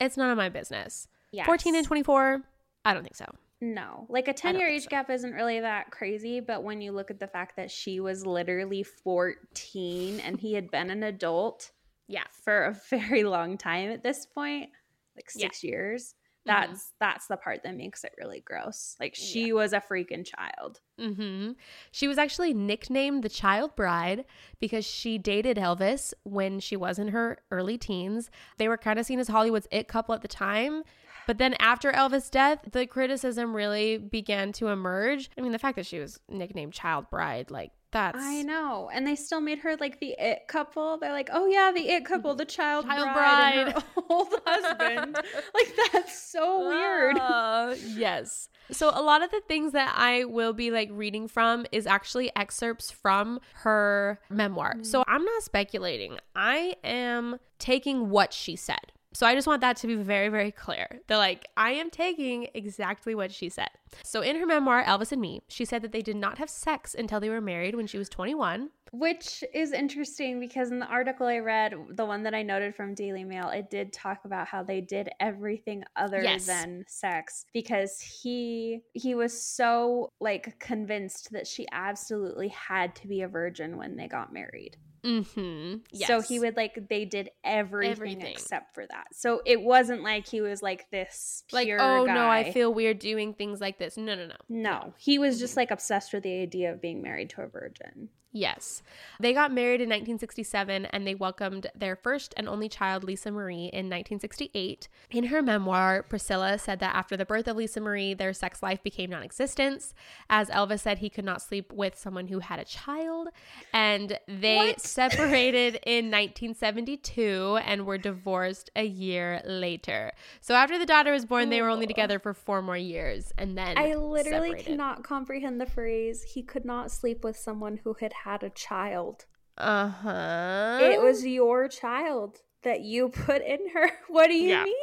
it's none of my business. 14 and 24, I don't think so. No, like a 10 year age so. gap isn't really that crazy, but when you look at the fact that she was literally 14 and he had been an adult Yeah. for a [LAUGHS] very long time at this point, like Yeah. 6 years, Mhm. that's that's the part that makes it really gross. Like she was a freaking child. hmm She was actually nicknamed the child bride because she dated Elvis when she was in her early teens. They were kind of seen as Hollywood's it couple at the time. But then after Elvis' death, the criticism really began to emerge. I mean, the fact that she was nicknamed child bride, like that's I know. And they still made her like the it couple. They're like, "Oh yeah, the it couple, the child, Child bride, and bride. [LAUGHS] old husband." [LAUGHS] like that's so weird. Uh, yes. So a lot of the things that I will be like reading from is actually excerpts from her memoir. So I'm not speculating. I am taking what she said. So I just want that to be very, very clear. They're like, I am taking exactly what she said. So in her memoir, Elvis and Me, she said that they did not have sex until they were married when she was 21. Which is interesting because in the article I read, the one that I noted from Daily Mail, it did talk about how they did everything other Yes. than sex because he he was so like convinced that she absolutely had to be a virgin when they got married. Mm-hmm. So he would like they did everything, Everything. except for that. So it wasn't like he was like this like, pure oh no, I feel weird doing things like this. No, no, no. no. He was just like obsessed with the idea of being married to a virgin. Yes. They got married in 1967 and they welcomed their first and only child, Lisa Marie, in 1968. In her memoir, Priscilla said that after the birth of Lisa Marie, their sex life became non existent, as Elvis said he could not sleep with someone who had a child. And they What? [LAUGHS] separated in 1972 and were divorced a year later. So after the daughter was born, they were only together for four more years and then I literally separated. cannot comprehend the phrase he could not sleep with someone who had had a child. Uh huh. It was your child that you [LAUGHS] put in her. [LAUGHS] What do you Yeah. mean?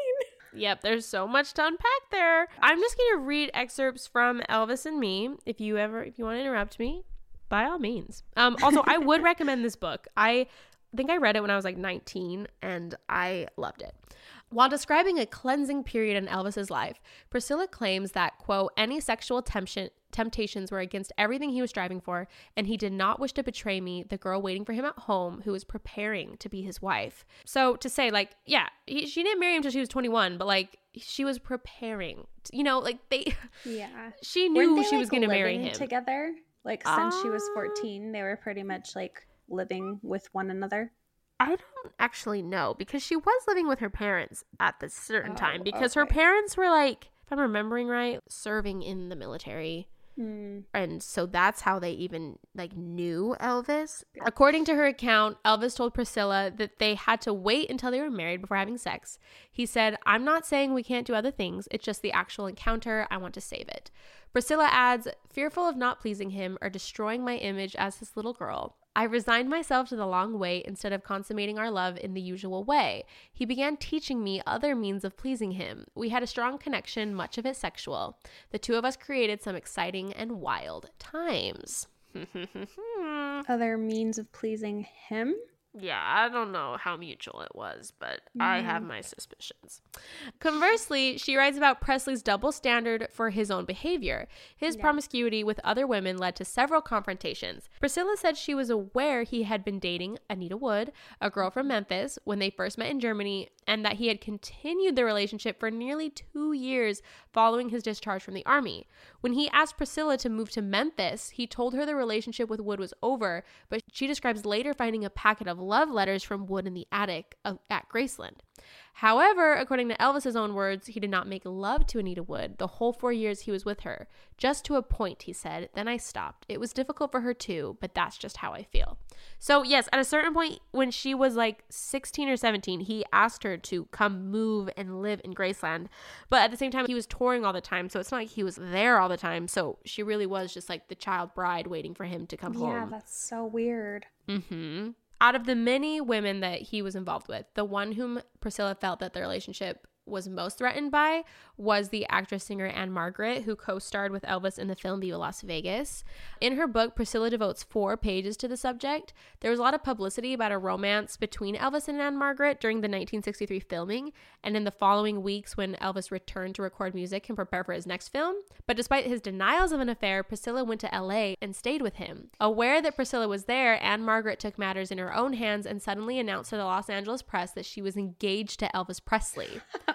Yep, there's so much to unpack there. I'm just going to read excerpts from Elvis and Me. If you ever if you want to interrupt me, by all means. Um also, I would [LAUGHS] recommend this book. I think I read it when I was like 19 and I loved it. While describing a cleansing period in Elvis's life, Priscilla claims that, quote, any sexual temptation, temptations were against everything he was striving for, and he did not wish to betray me, the girl waiting for him at home who was preparing to be his wife. So to say, like, yeah, he, she didn't marry him until she was 21, but like, she was preparing. You know, like, they, [LAUGHS] Yeah. she knew they, she was going to marry him. together. Like since she was Ah. 14, they were pretty much like living with one another. I don't actually know because she was living with her parents at this certain Oh, time because her parents were like, if I'm remembering right, serving in the military. Hmm. And so that's how they even like knew Elvis. According to her account, Elvis told Priscilla that they had to wait until they were married before having sex. He said, "I'm not saying we can't do other things. It's just the actual encounter. I want to save it." Priscilla adds, "Fearful of not pleasing him or destroying my image as his little girl, I resigned myself to the long wait instead of consummating our love in the usual way. He began teaching me other means of pleasing him. We had a strong connection, much of it sexual. The two of us created some exciting and wild times. [LAUGHS] Other means of pleasing him. Yeah, I don't know how mutual it was, but I have mm-hmm. my suspicions. Conversely, she writes about Presley's double standard for his own behavior. His promiscuity with other women led to several confrontations. Priscilla said she was aware he had been dating Anita Wood, a girl from Memphis, when they first met in Germany, and that he had continued the relationship for nearly two years following his discharge from the army. When he asked Priscilla to move to Memphis, he told her the relationship with Wood was over, but she describes later finding a packet of love letters from Wood in the attic of, at Graceland. However, according to Elvis's own words, he did not make love to Anita Wood the whole four years he was with her. Just to a point, he said. Then I stopped. It was difficult for her too, but that's just how I feel. So, yes, at a certain point, when she was like 16 or 17, he asked her to come move and live in Graceland. But at the same time, he was touring all the time. So it's not like he was there all the time. So she really was just like the child bride waiting for him to come Yeah, home. Yeah, that's so weird. Mm-hmm. Out of the many women that he was involved with, the one whom Priscilla felt that the relationship was most threatened by was the actress singer Ann-Margret, who co starred with Elvis in the film Viva Las Vegas. In her book, Priscilla devotes four pages to the subject. There was a lot of publicity about a romance between Elvis and Ann-Margret during the 1963 filming and in the following weeks when Elvis returned to record music and prepare for his next film. But despite his denials of an affair, Priscilla went to LA and stayed with him. Aware that Priscilla was there, Ann-Margret took matters in her own hands and suddenly announced to the Los Angeles press that she was engaged to Elvis Presley. [LAUGHS]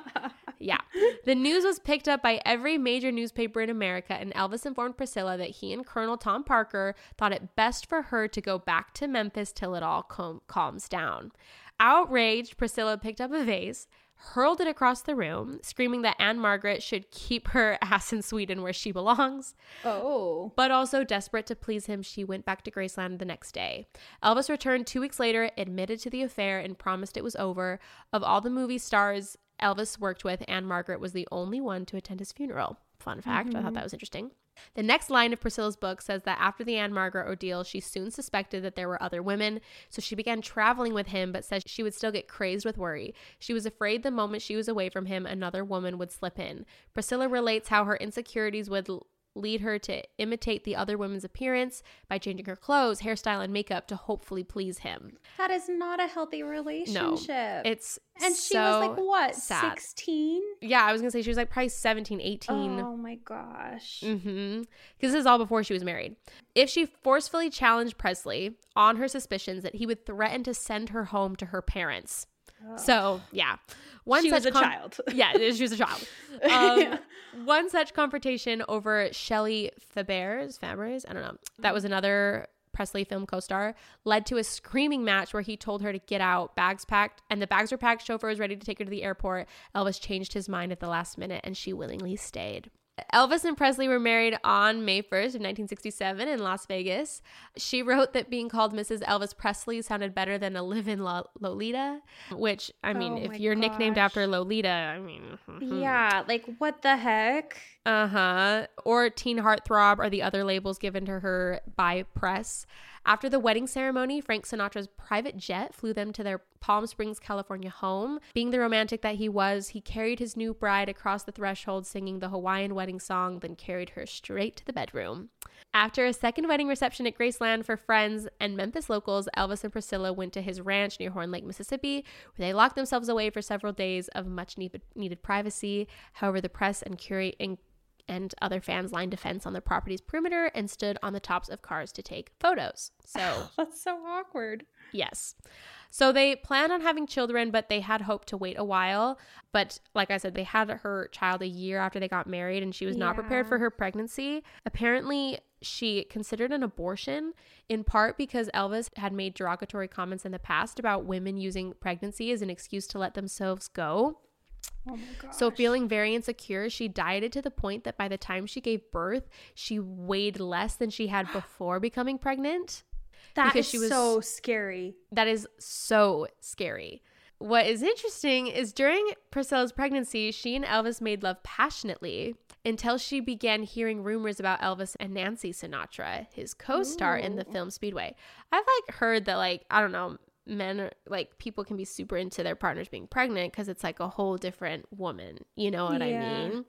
Yeah. The news was picked up by every major newspaper in America, and Elvis informed Priscilla that he and Colonel Tom Parker thought it best for her to go back to Memphis till it all com- calms down. Outraged, Priscilla picked up a vase, hurled it across the room, screaming that Ann-Margret should keep her [LAUGHS] ass in Sweden where she belongs. Oh. But also desperate to please him, she went back to Graceland the next day. Elvis returned two weeks later, admitted to the affair, and promised it was over. Of all the movie stars Elvis worked with, Ann-Margret was the only one to attend his funeral. Fun fact. Mm-hmm. I thought that was interesting. The next line of Priscilla's book says that after the Ann-Margret ordeal, she soon suspected that there were other women, so she began traveling with him, but says she would still get crazed with worry. She was afraid the moment she was away from him, another woman would slip in. Priscilla relates how her insecurities would lead her to imitate the other women's appearance by changing her clothes, hairstyle, and makeup to hopefully please him. That is not a healthy relationship. No, it's and she was like what, 16? Yeah, I was gonna say she was like probably 17, 18. Oh my gosh. Mm-hmm. Because this is all before she was married. If she forcefully challenged Presley on her suspicions that he would threaten to send her home to her parents. So yeah, one She such was a child. [LAUGHS] yeah, she was a child. [LAUGHS] Um, One such confrontation over Shelley Fabares, Fabres, I don't know. That was another Presley film co-star, led to a screaming match where he told her to get out, bags packed, and the bags were packed. Chauffeur was ready to take her to the airport. Elvis changed his mind at the last minute, and she willingly stayed. Elvis and Presley were married on May 1st of 1967 in Las Vegas. She wrote that being called Mrs. Elvis Presley sounded better than a live-in Lo- Lolita, which I mean, Oh if you're nicknamed after Lolita, I mean. Yeah, like what the heck? Uh huh. Or teen heartthrob are the other labels given to her by press. After the wedding ceremony, Frank Sinatra's private jet flew them to their Palm Springs, California home. Being the romantic that he was, he carried his new bride across the threshold singing the Hawaiian wedding song, then carried her straight to the bedroom. After a second wedding reception at Graceland for friends and Memphis locals, Elvis and Priscilla went to his ranch near Horn Lake, Mississippi, where they locked themselves away for several days of much needed, privacy. However, the press and curate and and other fans lined a fence on the property's perimeter and stood on the tops of cars to take photos. So, [LAUGHS] That's so awkward. yes. So they planned on having children, but they had hoped to wait a while. But like I said, they had her child a year after they got married, and she was not prepared for her pregnancy. Apparently, she considered an abortion in part because Elvis had made derogatory comments in the past about women using pregnancy as an excuse to let themselves go. Oh. So, feeling very insecure, she dieted to the point that by the time she gave birth, she weighed less than she had [GASPS] before becoming pregnant. that because is she was- so scary. That is so scary. What is interesting is during Priscilla's pregnancy, she and Elvis made love passionately until she began hearing rumors about Elvis and Nancy Sinatra, his co-star in the film Speedway. I've like heard that like I don't know, men are like people can be super into their partners being pregnant because it's like a whole different woman. You know what Yeah. I mean?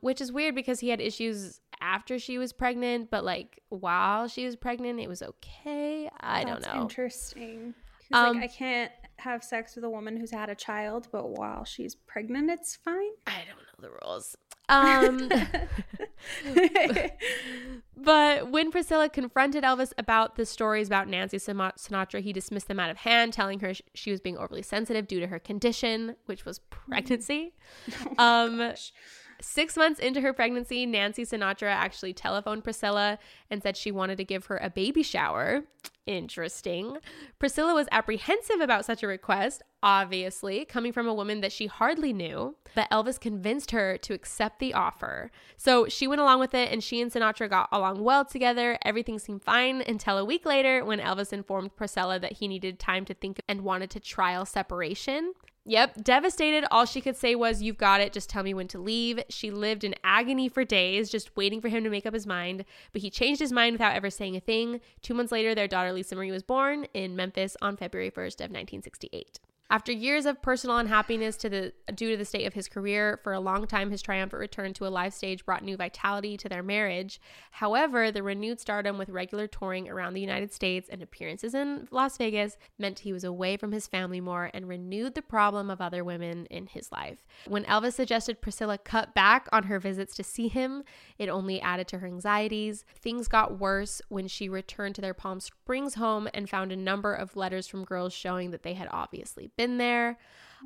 Which is weird because he had issues after she was pregnant, but like while she was pregnant, it was okay. I That's don't know. Interesting. Um, like, I can't have sex with a woman who's had a child, but while she's pregnant, it's fine. I don't know the rules. Um, [LAUGHS] but when Priscilla confronted Elvis about the stories about Nancy Sinatra, he dismissed them out of hand, telling her she was being overly sensitive due to her condition, which was pregnancy. [LAUGHS] Um, Six months into her pregnancy, Nancy Sinatra actually telephoned Priscilla and said she wanted to give her a baby shower. Interesting. Priscilla was apprehensive about such a request, obviously, coming from a woman that she hardly knew, but Elvis convinced her to accept the offer. So she went along with it, and she and Sinatra got along well together. Everything seemed fine until a week later when Elvis informed Priscilla that he needed time to think and wanted to trial separation. Yep, devastated. All she could say was, You've got it. Just tell me when to leave. She lived in agony for days, just waiting for him to make up his mind. But he changed his mind without ever saying a thing. Two months later, their daughter Lisa Marie was born in Memphis on February 1st of 1968. After years of personal unhappiness to the due to the state of his career, for a long time his triumphant return to a live stage brought new vitality to their marriage. However, the renewed stardom with regular touring around the United States and appearances in Las Vegas meant he was away from his family more and renewed the problem of other women in his life. When Elvis suggested Priscilla cut back on her visits to see him, it only added to her anxieties. Things got worse when she returned to their Palm Springs home and found a number of letters from girls showing that they had obviously been been there.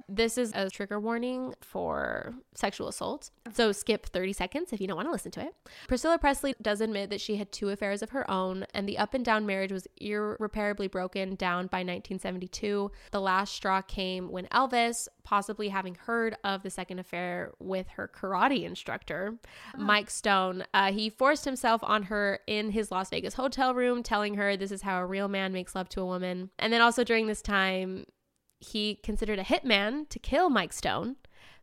This is a trigger warning for sexual assault. So skip 30 seconds if you don't want to listen to it. Priscilla Presley does admit that she had two affairs of her own, and the up and down marriage was irreparably broken down by 1972. The last straw came when Elvis, possibly having heard of the second affair with her karate instructor, uh-huh. Mike Stone, uh, he forced himself on her in his Las Vegas hotel room, telling her this is how a real man makes love to a woman. And then also during this time, he considered a hitman to kill Mike Stone,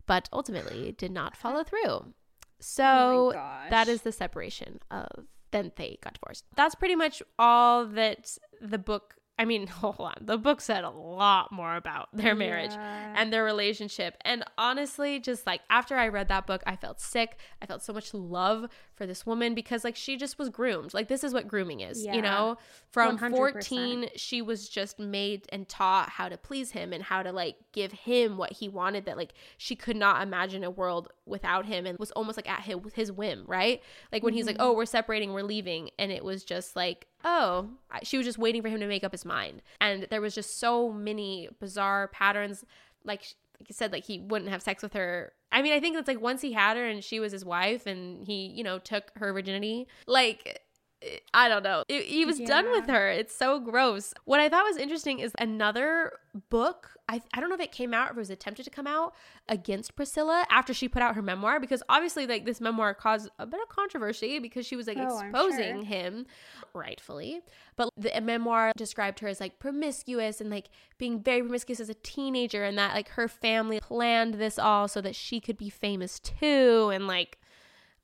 but ultimately did not follow through. So oh that is the separation of then they got divorced. That's pretty much all that the book I mean, [LAUGHS] hold on. The book said a lot more about their marriage yeah. and their relationship. And honestly, just like after I read that book, I felt sick. I felt so much love for this woman because like she just was groomed. Like this is what grooming is, yeah. you know? From 100%. 14, she was just made and taught how to please him and how to like give him what he wanted that like she could not imagine a world without him and was almost like at his, his whim, right? Like when mm-hmm. he's like, mm-hmm. "Oh, we're separating, we're leaving." And it was just like oh, she was just waiting for him to make up his mind. And there was just so many bizarre patterns. Like, like I said, like he wouldn't have sex with her. I mean, I think it's like once he had her and she was his wife and he, you know, took her virginity, like, I don't know. he was yeah. done with her. It's so gross. What I thought was interesting is another book I, I don't know if it came out or if it was attempted to come out against Priscilla after she put out her memoir because obviously like this memoir caused a bit of controversy because she was like oh, exposing sure. him rightfully but the memoir described her as like promiscuous and like being very promiscuous as a teenager and that like her family planned this all so that she could be famous too and like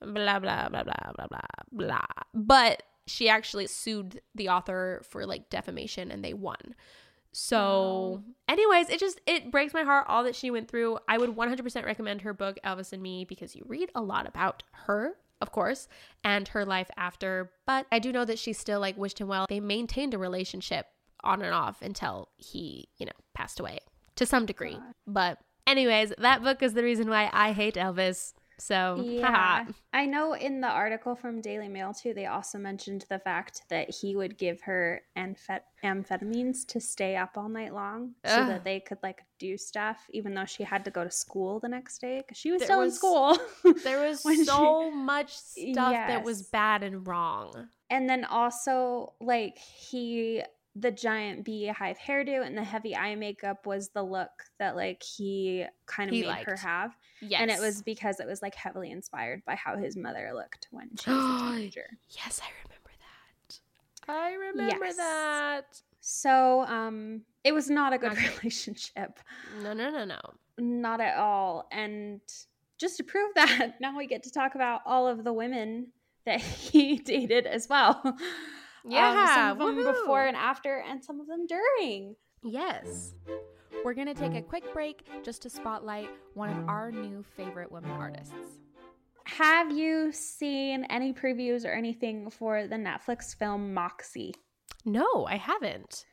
blah blah blah blah blah blah blah but she actually sued the author for like defamation and they won so, anyways, it just it breaks my heart all that she went through. I would 100% recommend her book Elvis and Me because you read a lot about her, of course, and her life after, but I do know that she still like wished him well. They maintained a relationship on and off until he, you know, passed away to some degree. But anyways, that book is the reason why I hate Elvis. So, yeah. I know in the article from Daily Mail too, they also mentioned the fact that he would give her amphet- amphetamines to stay up all night long Ugh. so that they could like do stuff, even though she had to go to school the next day because she was there still was, in school. [LAUGHS] there [LAUGHS] was so she, much stuff yes. that was bad and wrong. And then also, like, he the giant beehive hairdo and the heavy eye makeup was the look that like he kind of he made liked. her have. Yes. And it was because it was like heavily inspired by how his mother looked when she was a [GASPS] teenager. yes, I remember that. I remember yes. that. So, um it was not a good not relationship. No, no, no, no. Not at all. And just to prove that, [LAUGHS] now we get to talk about all of the women that [LAUGHS] he dated as well. Yeah, um, some of them before and after, and some of them during. Yes. We're going to take a quick break just to spotlight one of our new favorite women artists. Have you seen any previews or anything for the Netflix film Moxie? No, I haven't.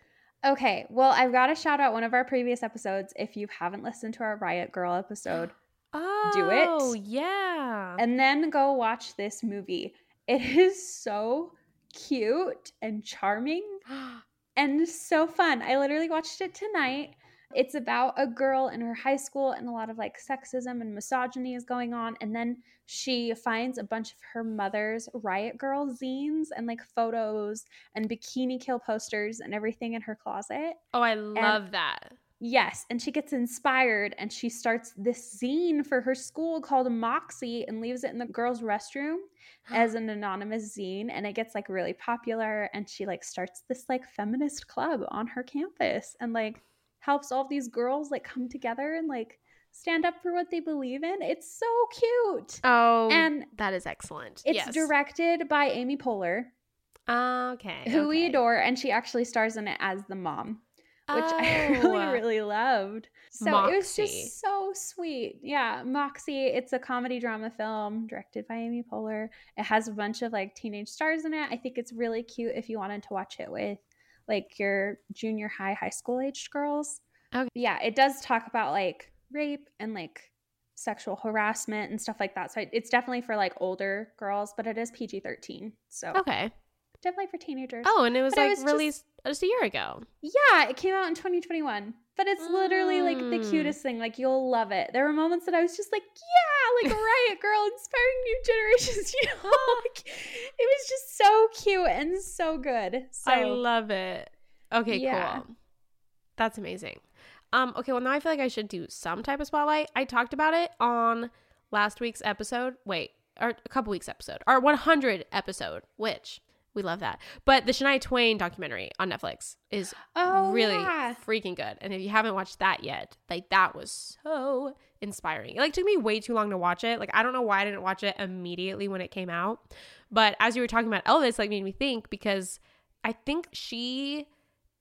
Okay, well, I've got to shout out one of our previous episodes. If you haven't listened to our Riot Girl episode, oh, do it. Oh, yeah. And then go watch this movie. It is so cute and charming [GASPS] and so fun. I literally watched it tonight. It's about a girl in her high school and a lot of like sexism and misogyny is going on. And then she finds a bunch of her mother's Riot Girl zines and like photos and bikini kill posters and everything in her closet. Oh, I love and that. Yes, and she gets inspired and she starts this zine for her school called Moxie and leaves it in the girls' restroom as [GASPS] an anonymous zine and it gets like really popular and she like starts this like feminist club on her campus and like helps all these girls like come together and like stand up for what they believe in. It's so cute. Oh, and that is excellent. It's yes. directed by Amy Poehler. Ah, okay. Who okay. we adore and she actually stars in it as the mom which I [LAUGHS] really, Oh. really loved. So it was just so sweet. Yeah, Moxie. It's a comedy drama film directed by Amy Poehler. It has a bunch of like teenage stars in it. I think it's really cute if you wanted to watch it with like your junior high, high school aged girls. Okay. Yeah, it does talk about like rape and like sexual harassment and stuff like that. So it's definitely for like older girls, but it is PG 13. So Okay. Definitely for teenagers. Oh, and it was But it like was released just a year ago. Yeah, it came out in 2021. But it's literally like the Mm. cutest thing. Like you'll love it. There were moments that I was just like, yeah, like [LAUGHS] Riot Girl inspiring new generations, [LAUGHS] you know. [GASPS] like, it was just so cute and so good. So I love it. Okay, Yeah. cool. That's amazing. Um, okay, well now I feel like I should do some type of spotlight. I talked about it on last week's episode. Wait, or a couple weeks episode. Our 100 episode, which we love that. But the Shania Twain documentary on Netflix is oh, really yeah. freaking good. And if you haven't watched that yet, like that was so inspiring. It like took me way too long to watch it. Like I don't know why I didn't watch it immediately when it came out. But as you were talking about Elvis, like made me think because I think she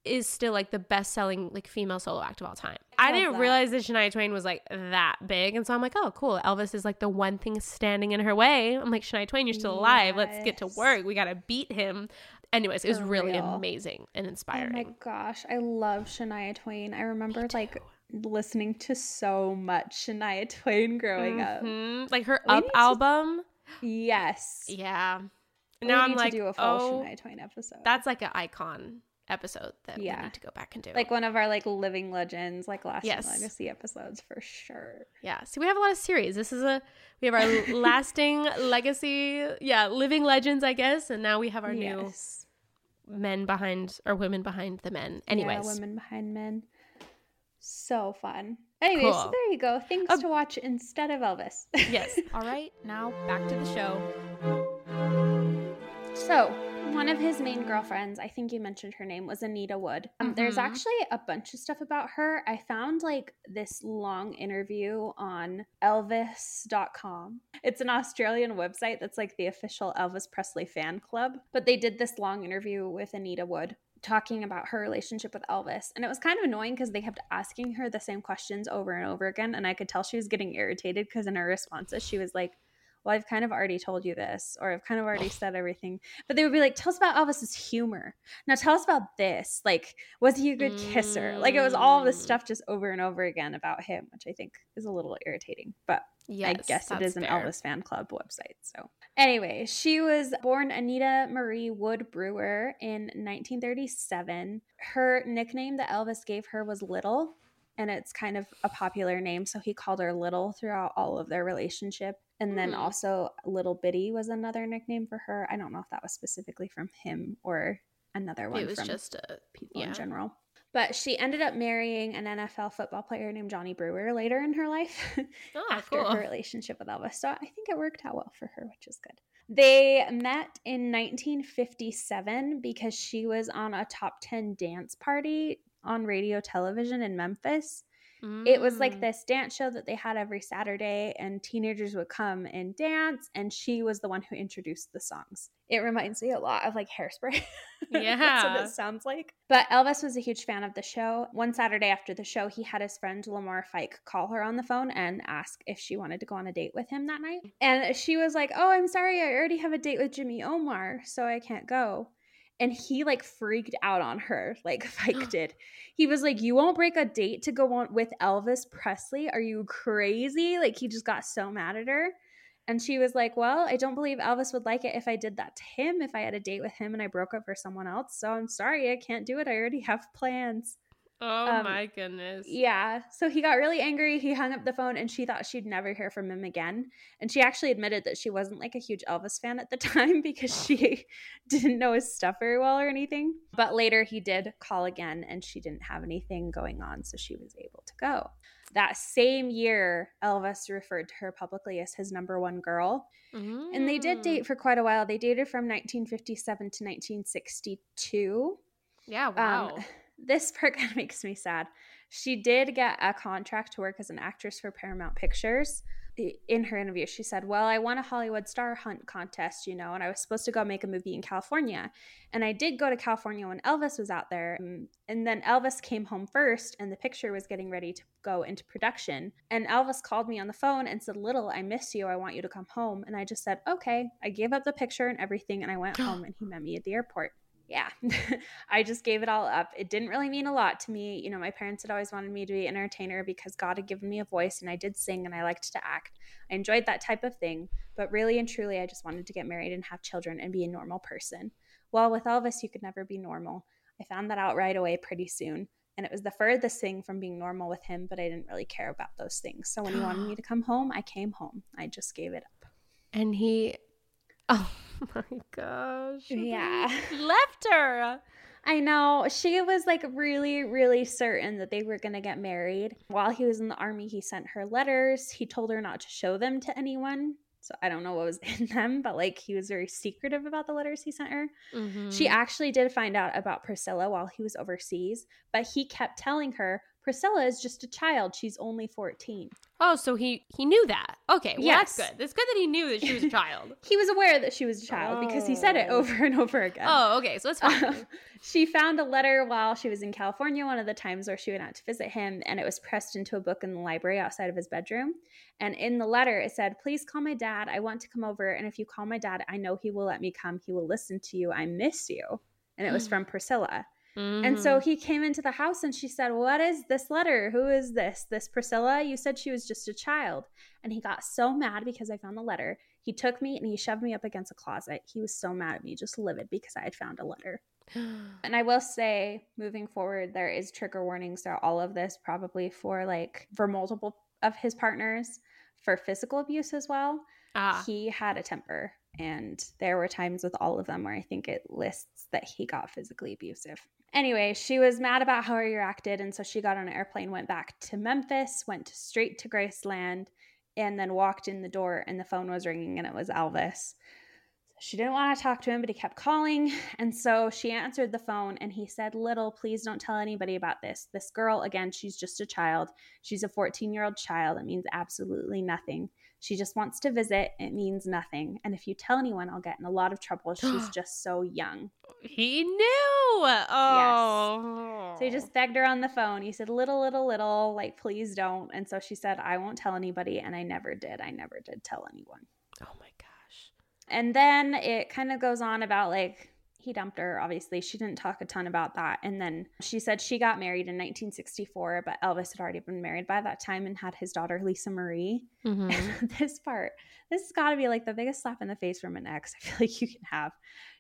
is still like the best selling like female solo act of all time. I Love didn't that. realize that Shania Twain was like that big. And so I'm like, oh cool. Elvis is like the one thing standing in her way. I'm like, Shania Twain, you're still alive. Let's get to work. We gotta beat him. Anyways, it was really real. amazing and Oh inspiring. my gosh, I love Shania Twain. I remember like listening to so much Shania Twain growing up. Mhm. Like her We Up need to- album. Yes. Yeah. Now I'm need like, to do a full oh, Shania Twain episode. that's like an icon episode that we need to go back and do. like one of our like living legends, like lasting Yes. legacy episodes for sure. yeah. See, we have a lot of series. This is a we have our [LAUGHS] lasting legacy. Yeah, living legends, I guess, and now we have our new men behind or women behind the men. Anyways, yeah, women behind men. So fun. Anyways, so there you go. Things Uh, to watch instead of Elvis. yes. [LAUGHS] All right, now back to the show. So, one of his main girlfriends, I think you mentioned her name, was Anita Wood. Um, There's Mhm. actually a bunch of stuff about her. I found like this long interview on Elvis.com. It's an Australian website that's like the official Elvis Presley fan club. But they did this long interview with Anita Wood talking about her relationship with Elvis. And it was kind of annoying because they kept asking her the same questions over and over again. And I could tell she was getting irritated because in her responses, she was like, well, I've kind of already told you this, or I've kind of already said everything. But they would be like, tell us about Elvis's humor. Now tell us about this. Like, was he a good kisser? Like, it was all this Mm. stuff just over and over again about him, which I think is a little irritating. But yes, I guess it is an fair. Elvis fan club website. So, anyway, she was born Anita Marie Wood Brewer in 1937. Her nickname that Elvis gave her was Little, and it's kind of a popular name. So, he called her Little throughout all of their relationship. And then Hmm. also, Little Bitty was another nickname for her. I don't know if that was specifically from him or another one It was from just a people yeah. in general. But she ended up marrying an NFL football player named Johnny Brewer later in her life Oh, [LAUGHS] after cool. her relationship with Elvis. So I think it worked out well for her, which is good. They met in 1957 because she was on a top 10 dance party on radio television in Memphis. It was like Mm. this dance show that they had every Saturday, and teenagers would come and dance, and she was the one who introduced the songs. It reminds me a lot of like hairspray. [LAUGHS] That's what Yeah. it sounds like. But Elvis was a huge fan of the show. One Saturday after the show, he had his friend Lamar Fike call her on the phone and ask if she wanted to go on a date with him that night. And she was like, Oh, I'm sorry, I already have a date with Jimmy Omar, so I can't go. And he like freaked out on her, like [LAUGHS] Fike [GASPS] did. He was like, You won't break a date to go on with Elvis Presley? Are you crazy? Like, he just got so mad at her. And she was like, Well, I don't believe Elvis would like it if I did that to him, if I had a date with him and I broke up for someone else. So I'm sorry, I can't do it. I already have plans. Oh um, my goodness. Yeah. So he got really angry. He hung up the phone and she thought she'd never hear from him again. And she actually admitted that she wasn't like a huge Elvis fan at the [LAUGHS] time because she didn't know his stuff very well or anything. But later he did call again and she didn't have anything going on. So she was able to go. That same year, Elvis referred to her publicly as his number one girl. And they did Mm. date for quite a while. They dated from 1957 to 1962. Yeah, wow. Um, this part kind of makes me sad. She did get a contract to work as an actress for Paramount Pictures, in her interview, she said, Well, I won a Hollywood Star Hunt contest, you know, and I was supposed to go make a movie in California. And I did go to California when Elvis was out there. Um, and then Elvis came home first, and the picture was getting ready to go into production. And Elvis called me on the phone and said, Little, I miss you. I want you to come home. And I just said, Okay. I gave up the picture and everything, and I went [GASPS] home, and he met me at the airport yeah, [LAUGHS] I just gave it all up. It didn't really mean a lot to me. You know, my parents had always wanted me to be an entertainer because God had given me a voice and I did sing and I liked to act. I enjoyed that type of thing. But really and truly, I just wanted to get married and have children and be a normal person. Well, with Elvis, you could never be normal. I found that out right away pretty soon. And it was the furthest thing from being normal with him, but I didn't really care about those things. So when he wanted me [GASPS] to come home, I came home. I just gave it up. And he, oh [LAUGHS] my gosh. Yeah. [LAUGHS] Left her. I know. She was like really, really certain that they were going to get married. While he was in the army, he sent her letters. He told her not to show them to anyone. So I don't know what was [LAUGHS] in them, but like he was very secretive about the letters he sent her. Mm-hmm. She actually did find out about Priscilla while he was overseas, but he kept telling her Priscilla is just a child. She's only 14. Oh, so he he knew that. Okay, well Yes. that's good. It's good that he knew that she was a child. [LAUGHS] He was aware that she was a child because he said it Oh. over and over again. oh, okay, so that's fine. Um, she found a letter while she was in California, one of the times where she went out to visit him, and it was pressed into a book in the library outside of his bedroom. And in the letter, it said, Please call my dad. I want to come over. And if you call my dad, I know he will let me come. He will listen to you. I miss you. And it was mm. from Priscilla. And so Mhm. he came into the house and she said, What is this letter? Who is this? This Priscilla? You said she was just a child. And he got so mad because I found the letter. He took me and he shoved me up against a closet. He was so mad at me, just livid because I had found a letter. [GASPS] And I will say, moving forward, there is trigger warnings throughout all of this, probably for like for multiple of his partners for physical abuse as well. ah, He had a temper, and there were times with all of them where I think it lists that he got physically abusive. Anyway, she was mad about how he reacted, and so she got on an airplane, went back to Memphis, went straight to Graceland, and then walked in the door, and the phone was ringing, and it was Elvis. She didn't want to talk to him, but he kept calling. And so she answered the phone and he said, Little, please don't tell anybody about this. This girl, again, she's just a child. She's a 14 year old child. It means absolutely nothing. She just wants to visit. It means nothing. And if you tell anyone, I'll get in a lot of trouble. She's [GASPS] just so young. he knew. Oh, So he oh. just begged her on the phone. He said, Little, little, little, like, please don't. And so she said, I won't tell anybody. And I never did. I never did tell anyone. Oh my gosh. And then it kind of goes on about like he dumped her, obviously. She didn't talk a ton about that. And then she said she got married in 1964, but Elvis had already been married by that time and had his daughter, Lisa Marie. Mhm. [LAUGHS] this part, this has got to be like the biggest slap in the face from an ex I feel like you can have.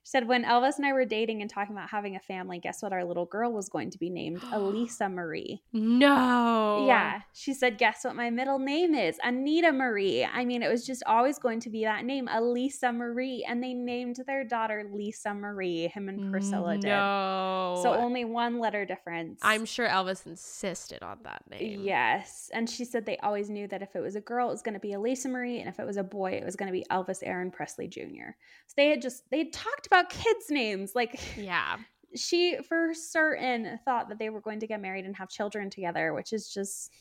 She said, When Elvis and I were dating and talking about having a family, guess what our little girl was going to be named? [GASPS] Elisa Marie. No. Yeah. She said, Guess what my middle name is? Anita Marie. I mean, it was just always going to be that name, Elisa Marie. And they named their daughter Lisa Marie. Him and Priscilla did. No. So only one letter difference. I'm sure Elvis insisted on that name. Yes. And she said they always knew that if it was a girl, it was going to be Elisa Marie. And if it was a boy, it was going to be Elvis Aaron Presley Jr. So they had just, they had talked about kids' names. Like, [LAUGHS] Yeah. she for certain thought that they were going to get married and have children together, which is just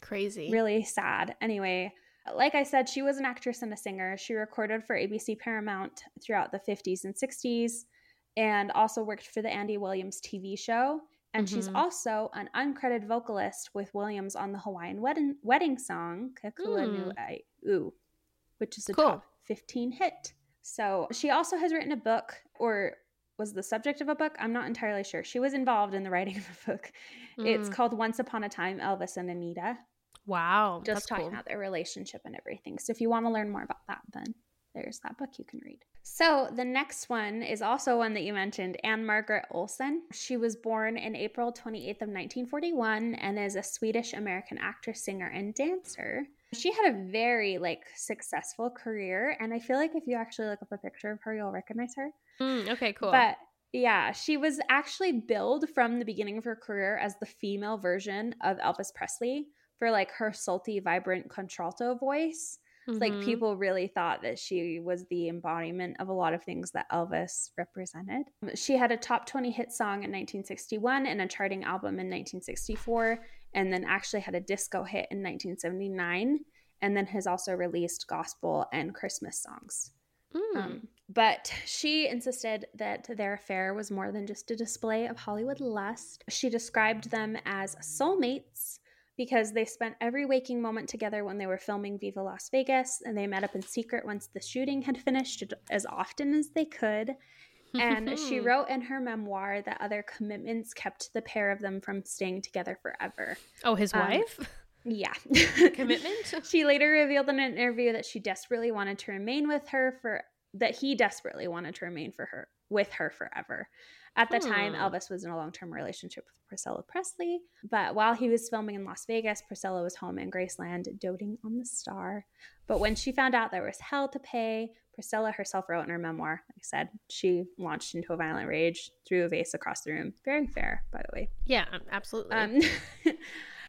Crazy. really sad. Anyway, like I said, she was an actress and a singer. She recorded for ABC Paramount throughout the 50s and 60s and also worked for the Andy Williams TV show. And she's Mhm. also an uncredited vocalist with Williams on the Hawaiian wedding, wedding song, Ke Kali Hmm. Nu Ai U, which is a Cool. top 15 hit. So she also has written a book or was the subject of a book. I'm not entirely sure. She was involved in the [LAUGHS] writing of a book. It's Mm. called Once Upon a Time Elvis and Anita Wow. just talking cool. about their relationship and everything. So if you want to learn more about that, then there's that book you can read. So the next one is also one that you mentioned, Ann-Margret Olsson. She was born in April 28th of 1941 and is a Swedish American actress, singer, and dancer. She had a very like successful career, and I feel like if you actually look up a picture of her, you'll recognize her. Mm, okay, cool. But yeah, she was actually billed from the beginning of her career as the female version of Elvis Presley for like her salty, vibrant contralto voice. It's Like people really thought that she was the embodiment of a lot of things that Elvis represented. She had a top 20 hit song in 1961 and a charting album in 1964, and then actually had a disco hit in 1979. and then has also released gospel and Christmas songs. Mm. Um, but she insisted that their affair was more than just a display of Hollywood lust. She described them as soulmates because they spent every waking moment together when they were filming Viva Las Vegas, and they met up in secret once the shooting had finished as often as they could. And [LAUGHS] she wrote in her memoir that other commitments kept the pair of them from staying together forever. oh, his um, wife? Yeah. [LAUGHS] [LAUGHS] Commitment? she later revealed in an interview that she desperately wanted to remain with her for that he desperately wanted to remain for her with her forever. At the time, Hmm. Elvis was in a long-term relationship with Priscilla Presley, but while he was filming in Las Vegas, Priscilla was home in Graceland doting on the star. But when she found out there was hell to pay, Priscilla herself wrote in her memoir, like I said, she launched into a violent rage, threw a vase across the room. Very fair, by the way. yeah, absolutely. Um, [LAUGHS]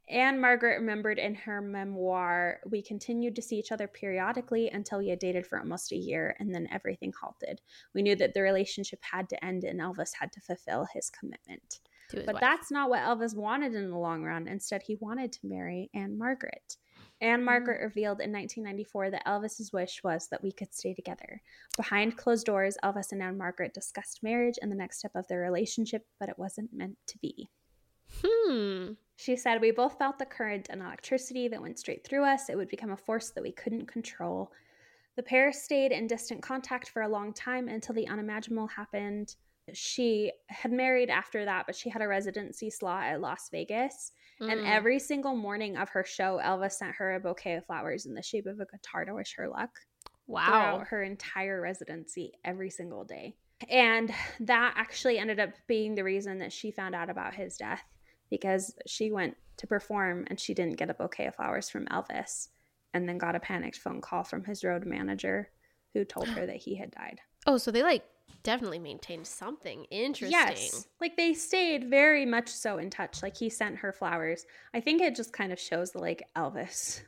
Ann-Margret remembered in her memoir, we continued to see each other periodically until we had dated for almost a year, and then everything halted. We knew that the relationship had to end and Elvis had to fulfill his commitment. But wife. that's not what Elvis wanted in the long run. Instead, he wanted to marry Ann-Margret. Anne mm-hmm. Margaret revealed in 1994 that Elvis's wish was that we could stay together. Behind closed doors, Elvis and Ann-Margret discussed marriage and the next step of their relationship, but it wasn't meant to be. Hmm. She said, We both felt the current and electricity that went straight through us. It would become a force that we couldn't control. The pair stayed in distant contact for a long time until the unimaginable happened. She had married after that, but she had a residency slot at Las Vegas. And Mm. every single morning of her show, Elvis sent her a bouquet of flowers in the shape of a guitar to wish her luck wow. throughout her entire residency every single day. And that actually ended up being the reason that she found out about his death because she went to perform and she didn't get a bouquet of flowers from Elvis and then got a panicked phone call from his road manager who told her [GASPS] that he had died. Oh, so they like definitely maintained something interesting. Yes. Like they stayed very much so in touch. Like he sent her flowers. I think it just kind of shows that like Elvis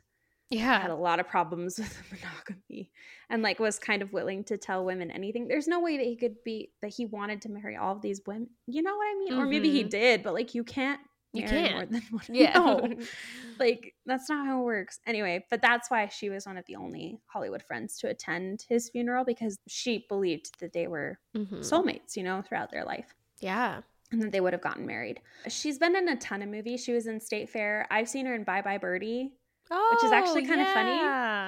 yeah had a lot of problems with [LAUGHS] monogamy and like was kind of willing to tell women anything. There's no way that he could be that he wanted to marry all of these women. You know what I mean? Or maybe he Mhm. did, but like you can't You can't. more than [LAUGHS] one. Yeah. No. [LAUGHS] like that's not how it works. Anyway, but that's why she was one of the only Hollywood friends to attend his funeral because she believed that they were Mhm. soulmates, you know, throughout their life Yeah. and that they would have gotten married. She's been in a ton of movies. She was in State Fair. I've seen her in Bye Bye Birdie Oh, Which is actually kinda funny,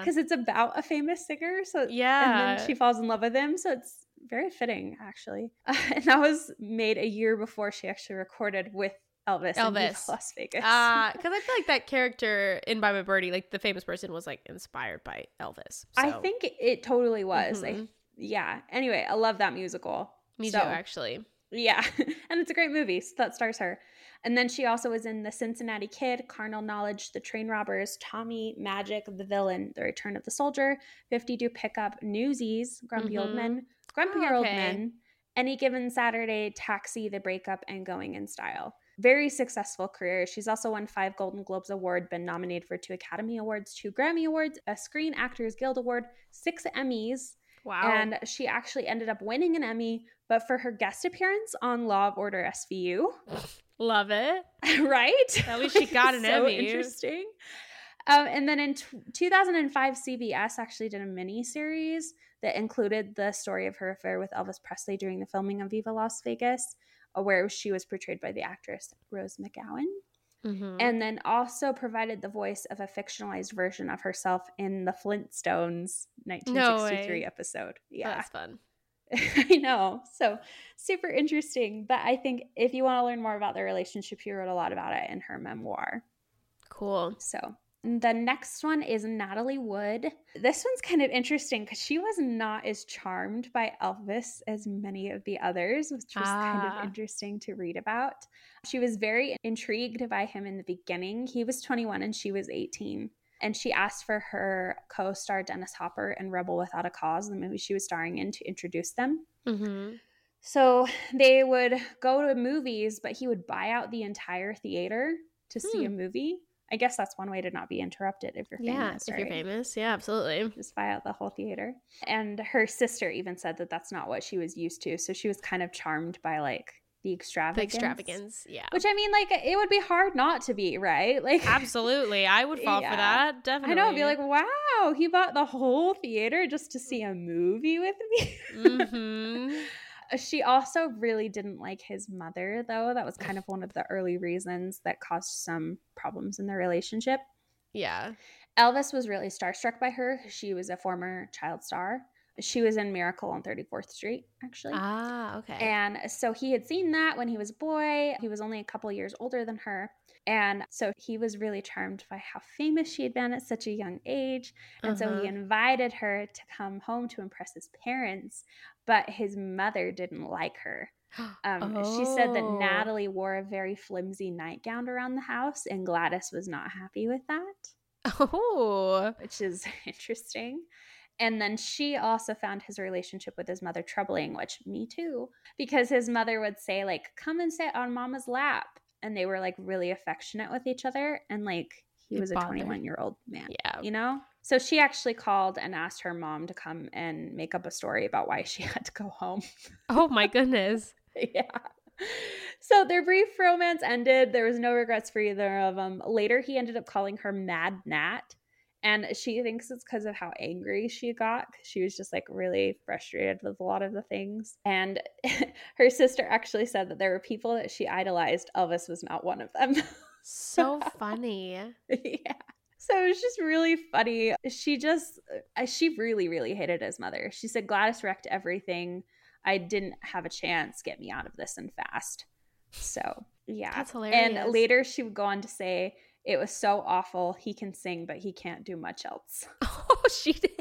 because it's about a famous singer. So Yeah. and then she falls in love with him. So it's very fitting, actually. [LAUGHS] and that was made a year before she actually recorded with Elvis, [LAUGHS] Elvis. Las Vegas. Uh, because I feel like that character in Bye Bye Birdie, like the famous person, was like inspired by Elvis. I think it totally was. I, Mhm. yeah. Anyway, I love that musical. me so- too, actually. Yeah, [LAUGHS] and it's a great movie. So that stars her. And then she also was in The Cincinnati Kid, Carnal Knowledge, The Train Robbers, Tommy, Magic, The Villain, The Return of the Soldier, 52 Pickup, Newsies, Grumpy Old Mhm. Men, Grumpy Oh, Old. Men, Any Given Saturday, Taxi, The Breakup, and Going in Style. Very successful career. She's also won five Golden Globes Award, been nominated for two Academy Awards, two Grammy Awards, a Screen Actors Guild Award, six Emmys, Wow. and she actually ended up winning an Emmy, but for her guest appearance on Law and Order SVU, Love it. [LAUGHS] right? At least she got an [LAUGHS] so Emmy. Interesting. Um, and then in t- 2005, CBS actually did a mini series that included the story of her affair with Elvis Presley during the filming of Viva Las Vegas, where she was portrayed by the actress Rose McGowan Mhm. and then also provided the voice of a fictionalized version of herself in the Flintstones 1963 way. episode. Oh, Yeah, that's [LAUGHS] fun. I know. So super interesting. But I think if you want to learn more about their relationship, she wrote a lot about it in her memoir. Cool. So the next one is Natalie Wood. This one's kind of interesting because she was not as charmed by Elvis as many of the others, which was kind Ah. of interesting to read about. She was very intrigued by him in the beginning. He was 21 and she was 18. And she asked for her co star Dennis Hopper in Rebel Without a Cause, the movie she was starring in, to introduce them. hmm So they would go to movies, but he would buy out the entire theater to see a Hmm. movie. I guess that's one way to not be interrupted if you're Yeah, famous. if you're famous. Yeah, absolutely. Just buy out the whole theater. And her sister even said that that's not what she was used to. So she was kind of charmed by like the The extravagance. extravagance. Yeah. Which I mean, like, it would be hard not to be, right? [LAUGHS] Like, Absolutely. I would fall Yeah. for that. I Definitely. know, I'd be like, wow, he bought the whole theater just to see a movie with me. Mhm. [LAUGHS] She also really didn't like his mother, though. That was kind of one of the early reasons that caused some problems in their relationship. Yeah. Elvis was really starstruck by her. She was a former child star. She was in Miracle on 34th Street, actually. Ah, okay. And so he had seen that when he was a boy. He was only a couple years older than her. And so he was really charmed by how famous she had been at such a young age. And so Uh-huh. he invited her to come home to impress his parents, but his mother didn't like her. [GASPS] Um, She said that Oh. Natalie wore a very flimsy nightgown around the house, and Gladys was not happy with that Oh. which is [LAUGHS] interesting. And then she also found his relationship with his mother troubling, which me too, because his mother would say, like, come and sit on mama's lap. And they were like really affectionate with each other. And like, he It was a 21 year old man, Yeah. you know? So she actually called and asked her mom to come and make up a story about why she [LAUGHS] had to go home. Oh my goodness. [LAUGHS] yeah. So their brief romance ended. There was no regrets for either of them. Later, he ended up calling her Mad Nat. And she thinks it's because of how angry she got. She was just like really frustrated with a lot of the things. And [LAUGHS] her sister actually said that there were people that she idolized. Elvis was not one of them. So [LAUGHS] funny. yeah. So it was just really funny. She just, uh, she really, really hated his mother. She said, Gladys wrecked everything. I didn't have a chance. Get me out of this and fast. So, yeah. That's hilarious. And later she would go on to say, it was so awful. He can sing, but he can't do much else. [LAUGHS] Oh, she him.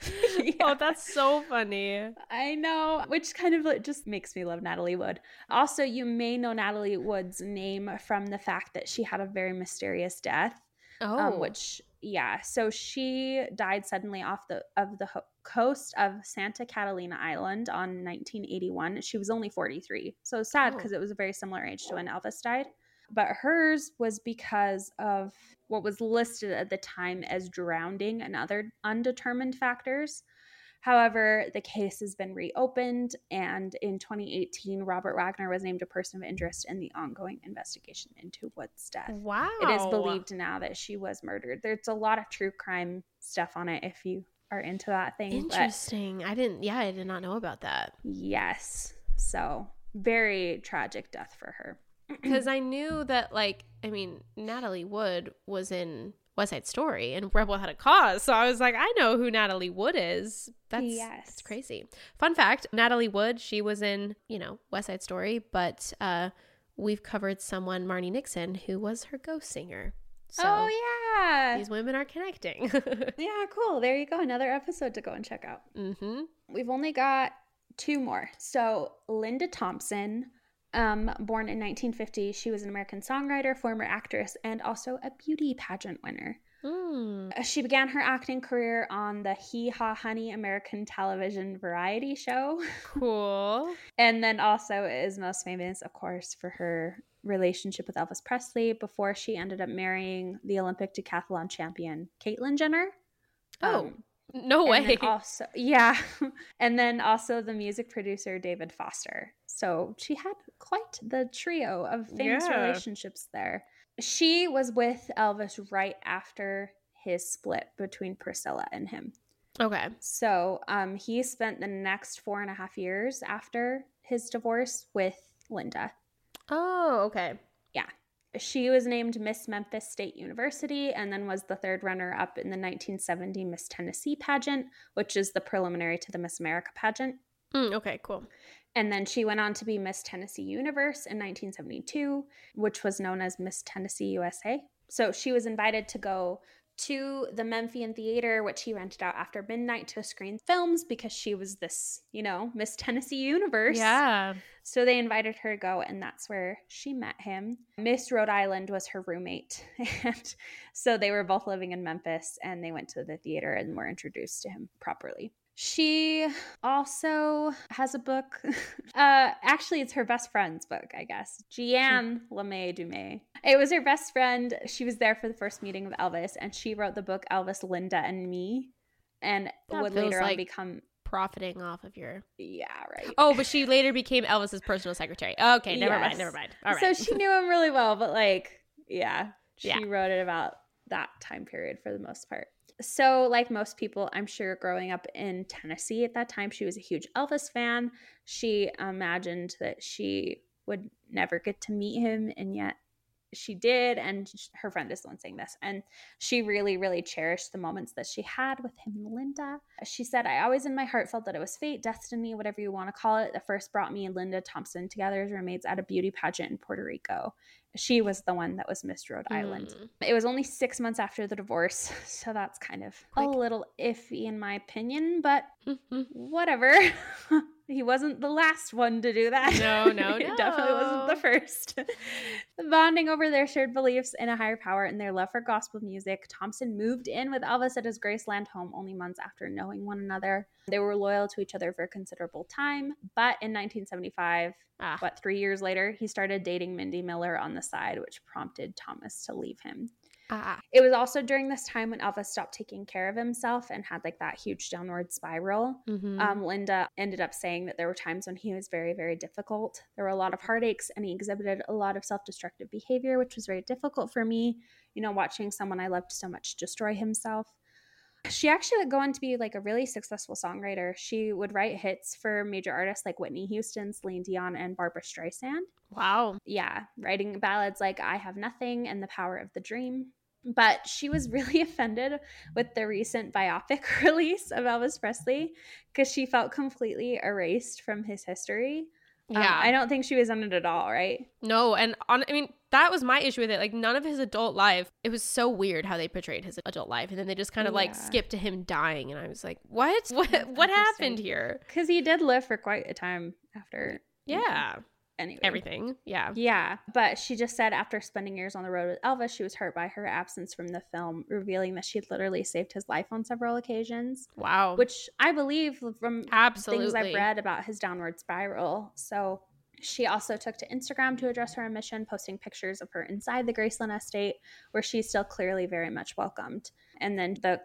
[LAUGHS] Yeah. Oh, that's so funny. I know, which kind of just makes me love Natalie Wood. Also, you may know Natalie Wood's name from the fact that she had a very mysterious death. Oh, um, which yeah so she died suddenly off the of the ho- coast of santa catalina island on 1981 she was only 43 so sad Oh. because it was a very similar age to when elvis died but hers was because of what was listed at the time as drowning and other undetermined factors However, the case has been reopened, and in 2018, Robert Wagner was named a person of interest in the ongoing investigation into Wood's death wow. it is believed now that she was murdered. There's a lot of true crime stuff on it if you are into that thing. Interesting. I didn't. Yeah, I did not know about that. yes. So very tragic death for her. Because I knew that, like, I mean, Natalie Wood was in West Side Story and Rebel Had a Cause, so I was like, I know who Natalie Wood is. That's Yes. that's crazy. Fun fact: Natalie Wood, she was in, you know, West Side Story, but uh, we've covered someone, Marni Nixon, who was her ghost singer. So oh yeah. these women are connecting. [LAUGHS] Yeah, cool. There you go. Another episode to go and check out. mm-hmm. We've only got two more. So Linda Thompson, um, born in 1950, she was an American songwriter, former actress, and also a beauty pageant winner. Mm. She began her acting career on the Hee Haw Honey American television variety show, Cool. [LAUGHS] and then also is most famous, of course, for her relationship with Elvis Presley before she ended up marrying the Olympic decathlon champion Caitlyn Jenner. Oh, Um, no way. [LAUGHS] also, yeah, [LAUGHS] and then also the music producer David Foster. So she had quite the trio of famous Yeah. relationships there. She was with Elvis right after his split between Priscilla and him. okay. So um, he spent the next four and a half years after his divorce with Linda. Oh, okay. She was named Miss Memphis State University and then was the third runner up in the 1970 Miss Tennessee pageant, which is the preliminary to the Miss America pageant. Mm, okay, cool. And then she went on to be Miss Tennessee Universe in 1972, which was known as Miss Tennessee USA. So she was invited to go to the Memphian Theater, which he rented out after midnight to screen films because she was this, you know, Miss Tennessee Universe. Yeah. So they invited her to go, and that's where she met him. Miss Rhode Island was her roommate. [LAUGHS] And so they were both living in Memphis, and they went to the theater and were introduced to him properly. She also has a book. [LAUGHS] uh, actually, it's her best friend's book, I guess. Jeanne LeMay Dumay. It was her best friend. She was there for the first meeting of Elvis, and she wrote the book Elvis, Linda, and Me, and That would later on become profiting off of your. Yeah, right. Oh, but she later became Elvis's personal secretary. Okay, never Yes. mind, never mind. All right. So she knew him really well, but like, yeah, [LAUGHS] she Yeah. wrote it about that time period for the most part. So, like most people, I'm sure growing up in Tennessee at that time, she was a huge Elvis fan. She imagined that she would never get to meet him, and yet she did. And her friend is the one saying this. And she really, really cherished the moments that she had with him and Linda. She said, I always in my heart felt that it was fate, destiny, whatever you want to call it, that first brought me and Linda Thompson together as roommates at a beauty pageant in Puerto Rico. She was the one that was Miss Rhode Island. Mm. It was only six months after the divorce, [LAUGHS] so that's kind of a little iffy in my opinion, but [LAUGHS] whatever. [LAUGHS] he wasn't the last one to do that. No, [LAUGHS] no, He definitely wasn't the first. Bonding over their shared beliefs in a higher power and their love for gospel music, Thompson moved in with Elvis at his Graceland home only months after knowing one another. They were loyal to each other for a considerable time, but in 1975, Ah. what, three years later, he started dating Mindy Miller on the side, which prompted Thompson to leave him. Ah. It was also during this time when Elvis stopped taking care of himself and had like that huge downward spiral. Mhm. Um, Linda ended up saying that there were times when he was very, very difficult. There were a lot of heartaches, and he exhibited a lot of self destructive behavior, which was very difficult for me, you know, watching someone I loved so much destroy himself. She actually would go on to be like a really successful songwriter. She would write hits for major artists like Whitney Houston, Celine Dion, and Barbra Streisand wow. yeah, writing ballads like I Have Nothing and The Power of the Dream. But she was really [LAUGHS] offended with the recent biopic [LAUGHS] release of Elvis Presley because she felt completely erased from his history. Um, Yeah. I don't think she was on it at all, right? No, and on I mean that was my issue with it. Like none of his adult life. It was so weird how they portrayed his adult life, and then they just kind of like Yeah. skipped to him dying, and I was like, what? [LAUGHS] What? What happened here? Because he did live for quite a time after. you know, Yeah, Anyway. everything. Yeah. Yeah, but she just said after spending years on the road with Elvis, she was hurt by her absence from the film, revealing that she had literally saved his life on several occasions. Wow. which I believe from Absolutely. things I've read about his downward spiral. So she also took to Instagram to address her omission, posting pictures of her inside the Graceland estate, where she's still clearly very much welcomed. And then the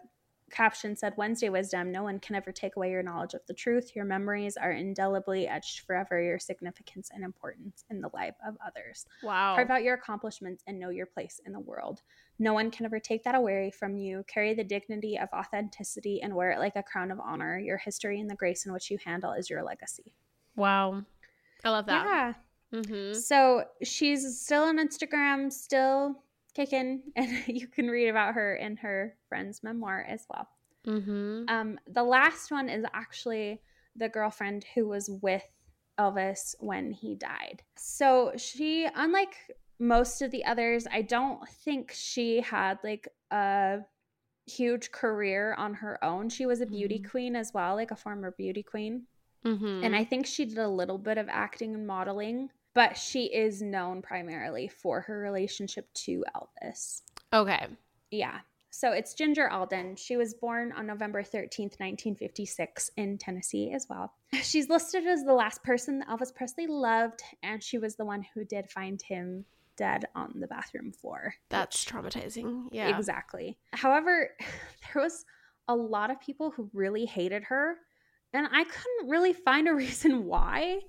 caption said, Wednesday wisdom, no one can ever take away your knowledge of the truth. Your memories are indelibly etched forever, your significance and importance in the life of others. Wow. Carve out your accomplishments and know your place in the world. No one can ever take that away from you. Carry the dignity of authenticity and wear it like a crown of honor. Your history and the grace in which you handle is your legacy. Wow. I love that. Yeah. Mm-hmm. So she's still on Instagram, still kicking, [LAUGHS] and you can read about her in her friend's memoir as well. Mm-hmm. Um, the last one is actually the girlfriend who was with Elvis when he died. So she, unlike most of the others, I don't think she had like a huge career on her own. She was a beauty Mhm. queen as well, like a former beauty queen. Mm-hmm. And I think she did a little bit of acting and modeling, but she is known primarily for her relationship to Elvis. okay. Yeah. So it's Ginger Alden. She was born on November 13th, 1956, in Tennessee as well. [LAUGHS] She's listed as the last person that Elvis Presley loved, and she was the one who did find him dead on the bathroom floor. That's traumatizing. Yeah. Exactly. However, [LAUGHS] there was a lot of people who really hated her, and I couldn't really find a [LAUGHS] reason why.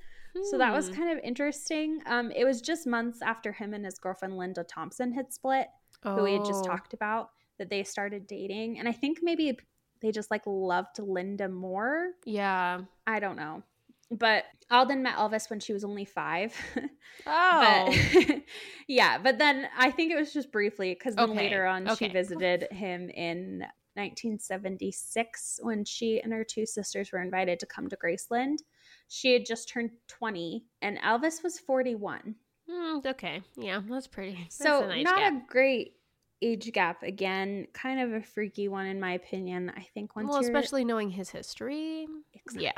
So that was Hmm. kind of interesting. Um, it was just months after him and his girlfriend Linda Thompson had split who we had just Oh. talked about that they started dating and i think maybe they just like loved linda more Yeah. i don't know but alden met elvis when she was only five [LAUGHS] Oh. but [LAUGHS] yeah but then i think it was just briefly because then Okay, later on she visited him in 1976 when she and her two sisters were invited to come to graceland she had just turned 20 and elvis was 41 Mm, okay. Yeah, that's pretty. That's so nice not gap. a great age gap again kind of a freaky one in my opinion i think once well, especially knowing his history. exactly. Yeah.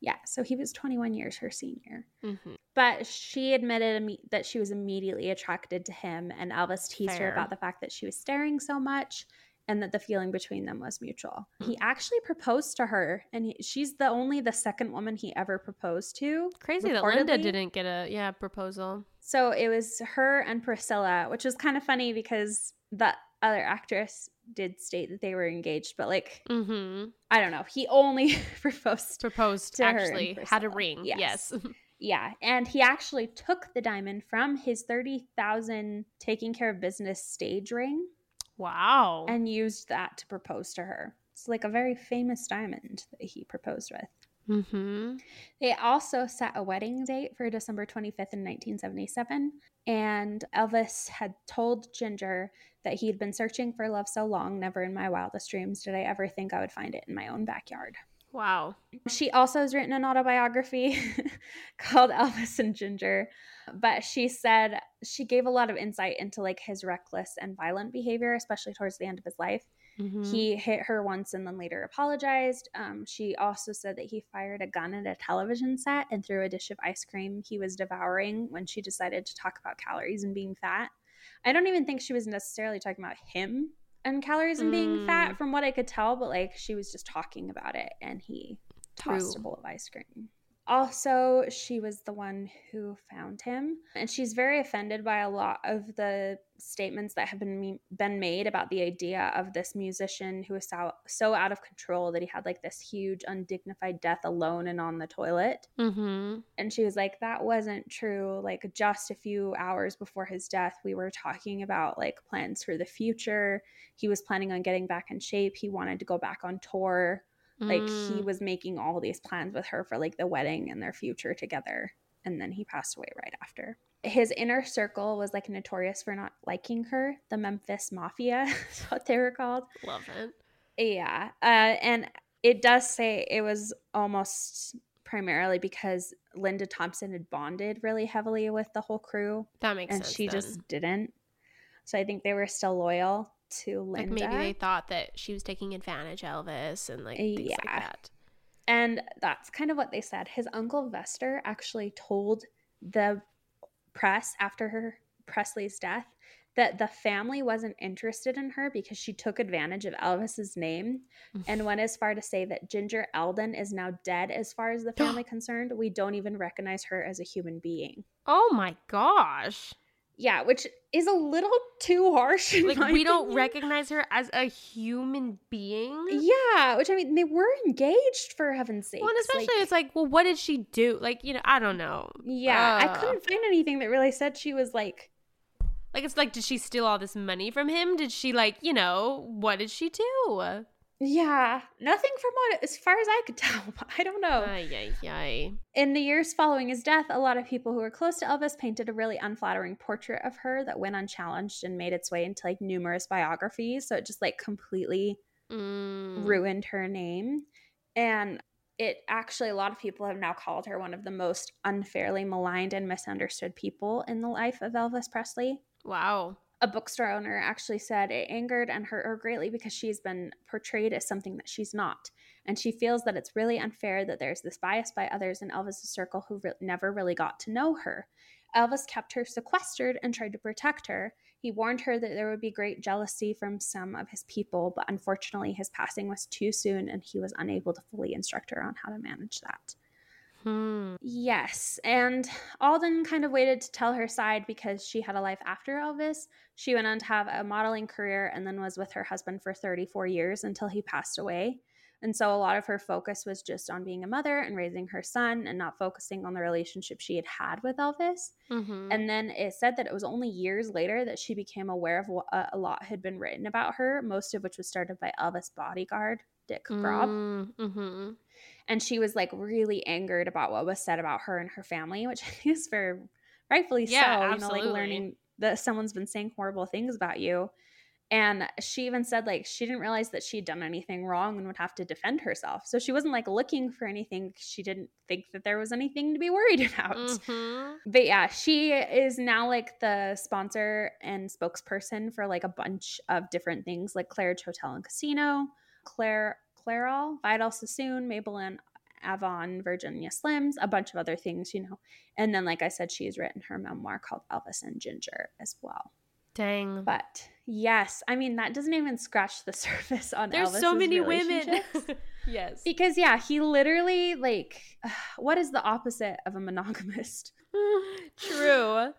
yeah so he was 21 years her senior Mm-hmm. but she admitted imme- that she was immediately attracted to him and elvis teased Fair. her about the fact that she was staring so much and that the feeling between them was mutual he actually proposed to her and he, she's the only the second woman he ever proposed to Crazy that Linda didn't get a yeah proposal. So it was her and Priscilla, which was kind of funny because the other actress did state that they were engaged, but like Mm-hmm. I don't know. He only [LAUGHS] proposed. Proposed To her actually had a ring. Yes. Yes. [LAUGHS] Yeah, and he actually took the diamond from his thirty thousand taking care of business stage ring wow. and used that to propose to her. It's like a very famous diamond that he proposed with. mm-hmm. They also set a wedding date for December 25th in 1977. And Elvis had told Ginger that he had been searching for love so long, never in my wildest dreams did I ever think I would find it in my own backyard. Wow. She also has written an autobiography [LAUGHS] called Elvis and Ginger, but she said she gave a lot of insight into like his reckless and violent behavior, especially towards the end of his life. Mhm. He hit her once and then later apologized. Um, she also said that he fired a gun at a television set and threw a dish of ice cream he was devouring when she decided to talk about calories and being fat. I don't even think she was necessarily talking about him and calories and being Mm. fat from what I could tell, but like she was just talking about it and he tossed a bowl of ice cream. Also, she was the one who found him, and she's very offended by a lot of the statements that have been me- been made about the idea of this musician who was so, so out of control that he had like this huge undignified death alone and on the toilet. Mm-hmm. And she was like, that wasn't true. Like, just a few hours before his death, we were talking about like plans for the future. He was planning on getting back in shape. He wanted to go back on tour. Like, he Mm. was making all these plans with her for like the wedding and their future together. And then he passed away right after. His inner circle was like notorious for not liking her. The Memphis Mafia [LAUGHS] is what they were called. Love it. Yeah. Uh, and it does say it was almost primarily because Linda Thompson had bonded really heavily with the whole crew That makes and sense. And she then. just didn't. So I think they were still loyal to like maybe they thought that she was taking advantage of Elvis and like things like Yeah. that. And that's kind of what they said. His uncle Vester actually told the press after her Presley's death that the family wasn't interested in her because she took advantage of Elvis's name mm-hmm. and went as far to say that Ginger Alden is now dead as far as the [GASPS] family concerned. We don't even recognize her as a human being. Oh my gosh. Yeah, which is a little too harsh. Like we don't recognize her as a human being. Yeah, which I mean, they were engaged for heaven's sake. Well, and especially it's like, well, what did she do? Like, you know, I don't know. yeah, I Uh, couldn't find anything that really said she was like Like, it's like, did she steal all this money from him? Did she, like, you know, what did she do? Yeah, nothing from what, as far as I could [LAUGHS] tell. I don't know. Ay, ay, ay. In the years following his death, a lot of people who were close to Elvis painted a really unflattering portrait of her that went unchallenged and made its way into like numerous biographies. So it just like completely Mm. ruined her name. And it actually, a lot of people have now called her one of the most unfairly maligned and misunderstood people in the life of Elvis Presley. Wow. A bookstore owner actually said it angered and hurt her greatly because she's been portrayed as something that she's not. And she feels that it's really unfair that there's this bias by others in Elvis's circle who re- never really got to know her. Elvis kept her sequestered and tried to protect her. He warned her that there would be great jealousy from some of his people, but unfortunately, his passing was too soon and he was unable to fully instruct her on how to manage that. Hmm. Yes, and Alden kind of waited to tell her side because she had a life after Elvis. She went on to have a modeling career and then was with her husband for 34 years until he passed away. And so a lot of her focus was just on being a mother and raising her son and not focusing on the relationship she had had with Elvis. Mm-hmm. And then it said that it was only years later that she became aware of what uh, a lot had been written about her, most of which was started by Elvis bodyguard Dick Grob Mm-hmm. And she was like really angered about what was said about her and her family, which [LAUGHS] is very rightfully Yeah, so. You know, like learning that someone's been saying horrible things about you. And she even said like she didn't realize that she'd done anything wrong and would have to defend herself. So she wasn't like looking for anything. She didn't think that there was anything to be worried [LAUGHS] about. Mm-hmm. But yeah, she is now like the sponsor and spokesperson for like a bunch of different things like Claridge Hotel and Casino, Claire Clairol, Vidal Sassoon, Maybelline Avon, Virginia Slims, a bunch of other things, you know. And then like I said, she's written her memoir called Elvis and Ginger as well. Dang. But yes, I mean that doesn't even scratch the [LAUGHS] surface on There's so many women. [LAUGHS] yes. because yeah, he literally like [SIGHS] what is the opposite of a monogamist? [LAUGHS] True.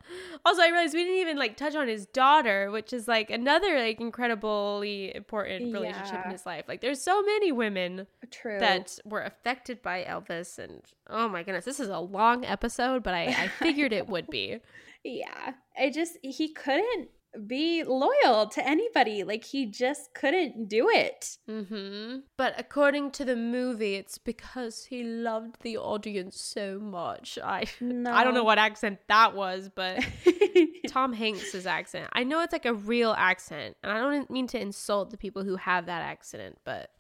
Also, I realized we didn't even like touch on his daughter, which is like another like incredibly important relationship Yeah. in his life. Like, there's so many women True. that were affected by Elvis, and oh my goodness, this is a long episode, but I, I figured it would be. [LAUGHS] Yeah. I just he couldn't be loyal to anybody. Like he just couldn't do it. hmm But according to the movie, it's because he loved the audience so much. I I don't know what accent that was, but [LAUGHS] Tom Hanks's accent. I know it's like a real accent, and I don't mean to insult the people who have that accent, but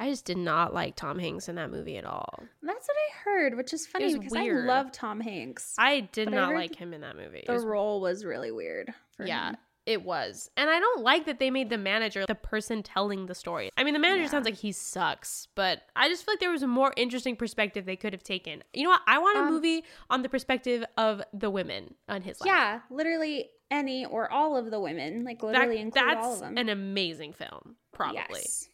I just did not like Tom Hanks in that movie at all. That's what I heard, which is funny because weird. I love Tom Hanks. I did But I not like him in that movie. The was- role was really weird for yeah, him. It was, and I don't like that they made the manager the person telling the story. I mean, the manager Yeah. sounds like he sucks, but I just feel like there was a more interesting perspective they could have taken. You know what? I want a Um, movie on the perspective of the women on his life. Yeah, literally any or all of the women, like That- literally include that's all of them. an amazing film, probably. Yes.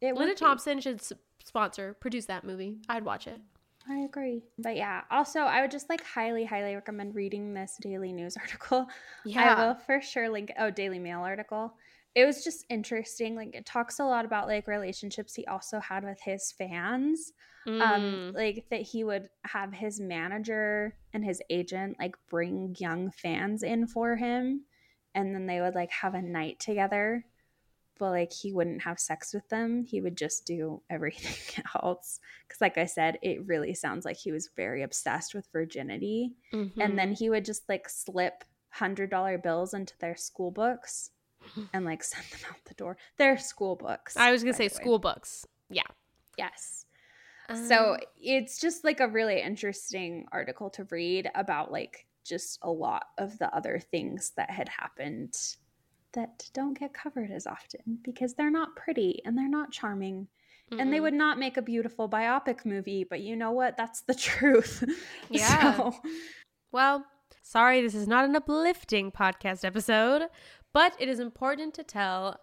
Linda. Thompson should sponsor, produce that movie. I'd watch it. I agree. But yeah, also I would just like highly, highly recommend reading this Daily News [LAUGHS] article. Yeah. I will for sure link oh Daily Mail article. It was just interesting. Like it talks a lot about like relationships he also had with his fans. Mm. Um like that he would have his manager and his agent like bring young fans in for him and then they would like have a night together. But like he wouldn't have sex with them. He would just do [LAUGHS] everything else. Cause like I said, it really sounds like he was very obsessed with virginity Mhm. and then he would just like slip hundred dollar bills into their school books [SIGHS] and like send them out the door. Their school books. I was gonna say school books. Yeah. Yes. So Um, it's just like a really interesting article to read about like just a lot of the other things that had happened that don't get covered as often because they're not pretty and they're not charming and they would not make a beautiful biopic movie but you know what that's the [LAUGHS] truth Yeah. so Well, sorry, this is not an uplifting podcast episode, but it is important to tell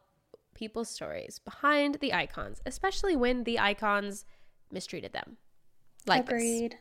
people's stories behind the icons, especially when the icons mistreated them. Like this. agreed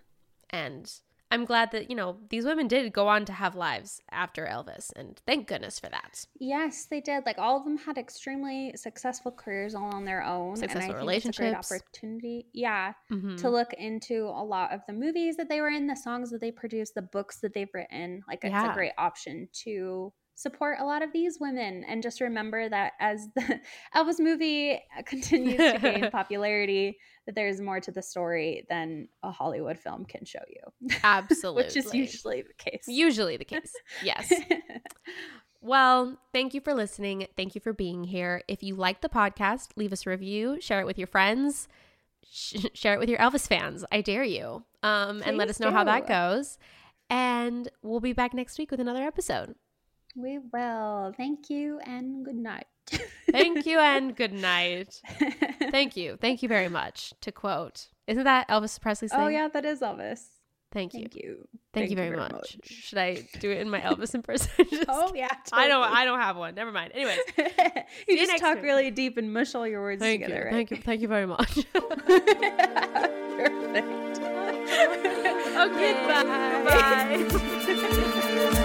And I'm glad that, you know, these women did go on to have lives after Elvis, and thank goodness for that. Yes, they did. Like all of them had extremely successful careers all on their own. Successful and I think it's a great relationships. opportunity. Yeah, Mhm. to look into a lot of the movies that they were in, the songs that they produced, the books that they've written. Like it's Yeah. a great option to support a lot of these women and just remember that as the [LAUGHS] Elvis movie continues to gain [LAUGHS] popularity, that there's more to the story than a Hollywood film can show you. Absolutely. [LAUGHS] Which is usually the case. Usually the case. Yes. Well, thank you for listening. Thank you for being here. If you like the podcast, leave us a review, share it with your friends, sh- share it with your Elvis fans. I dare you. Um, and let us know how that goes. And we'll be back next week with another episode. We will. Thank you and good night. Thank you and [LAUGHS] good night. [LAUGHS] Thank you. Thank you very much. To quote, isn't that Elvis Presley's oh, thing? Oh yeah, that is Elvis. Thank you. Thank you. Thank, you very, much. Should I do it in my [LAUGHS] Elvis impersonation? Oh yeah. I don't. I don't have one. Never mind. Anyways, you just talk week. really deep and mush all your words thank together, you. right? Thank you. Thank you very much. Perfect. Okay, Goodbye.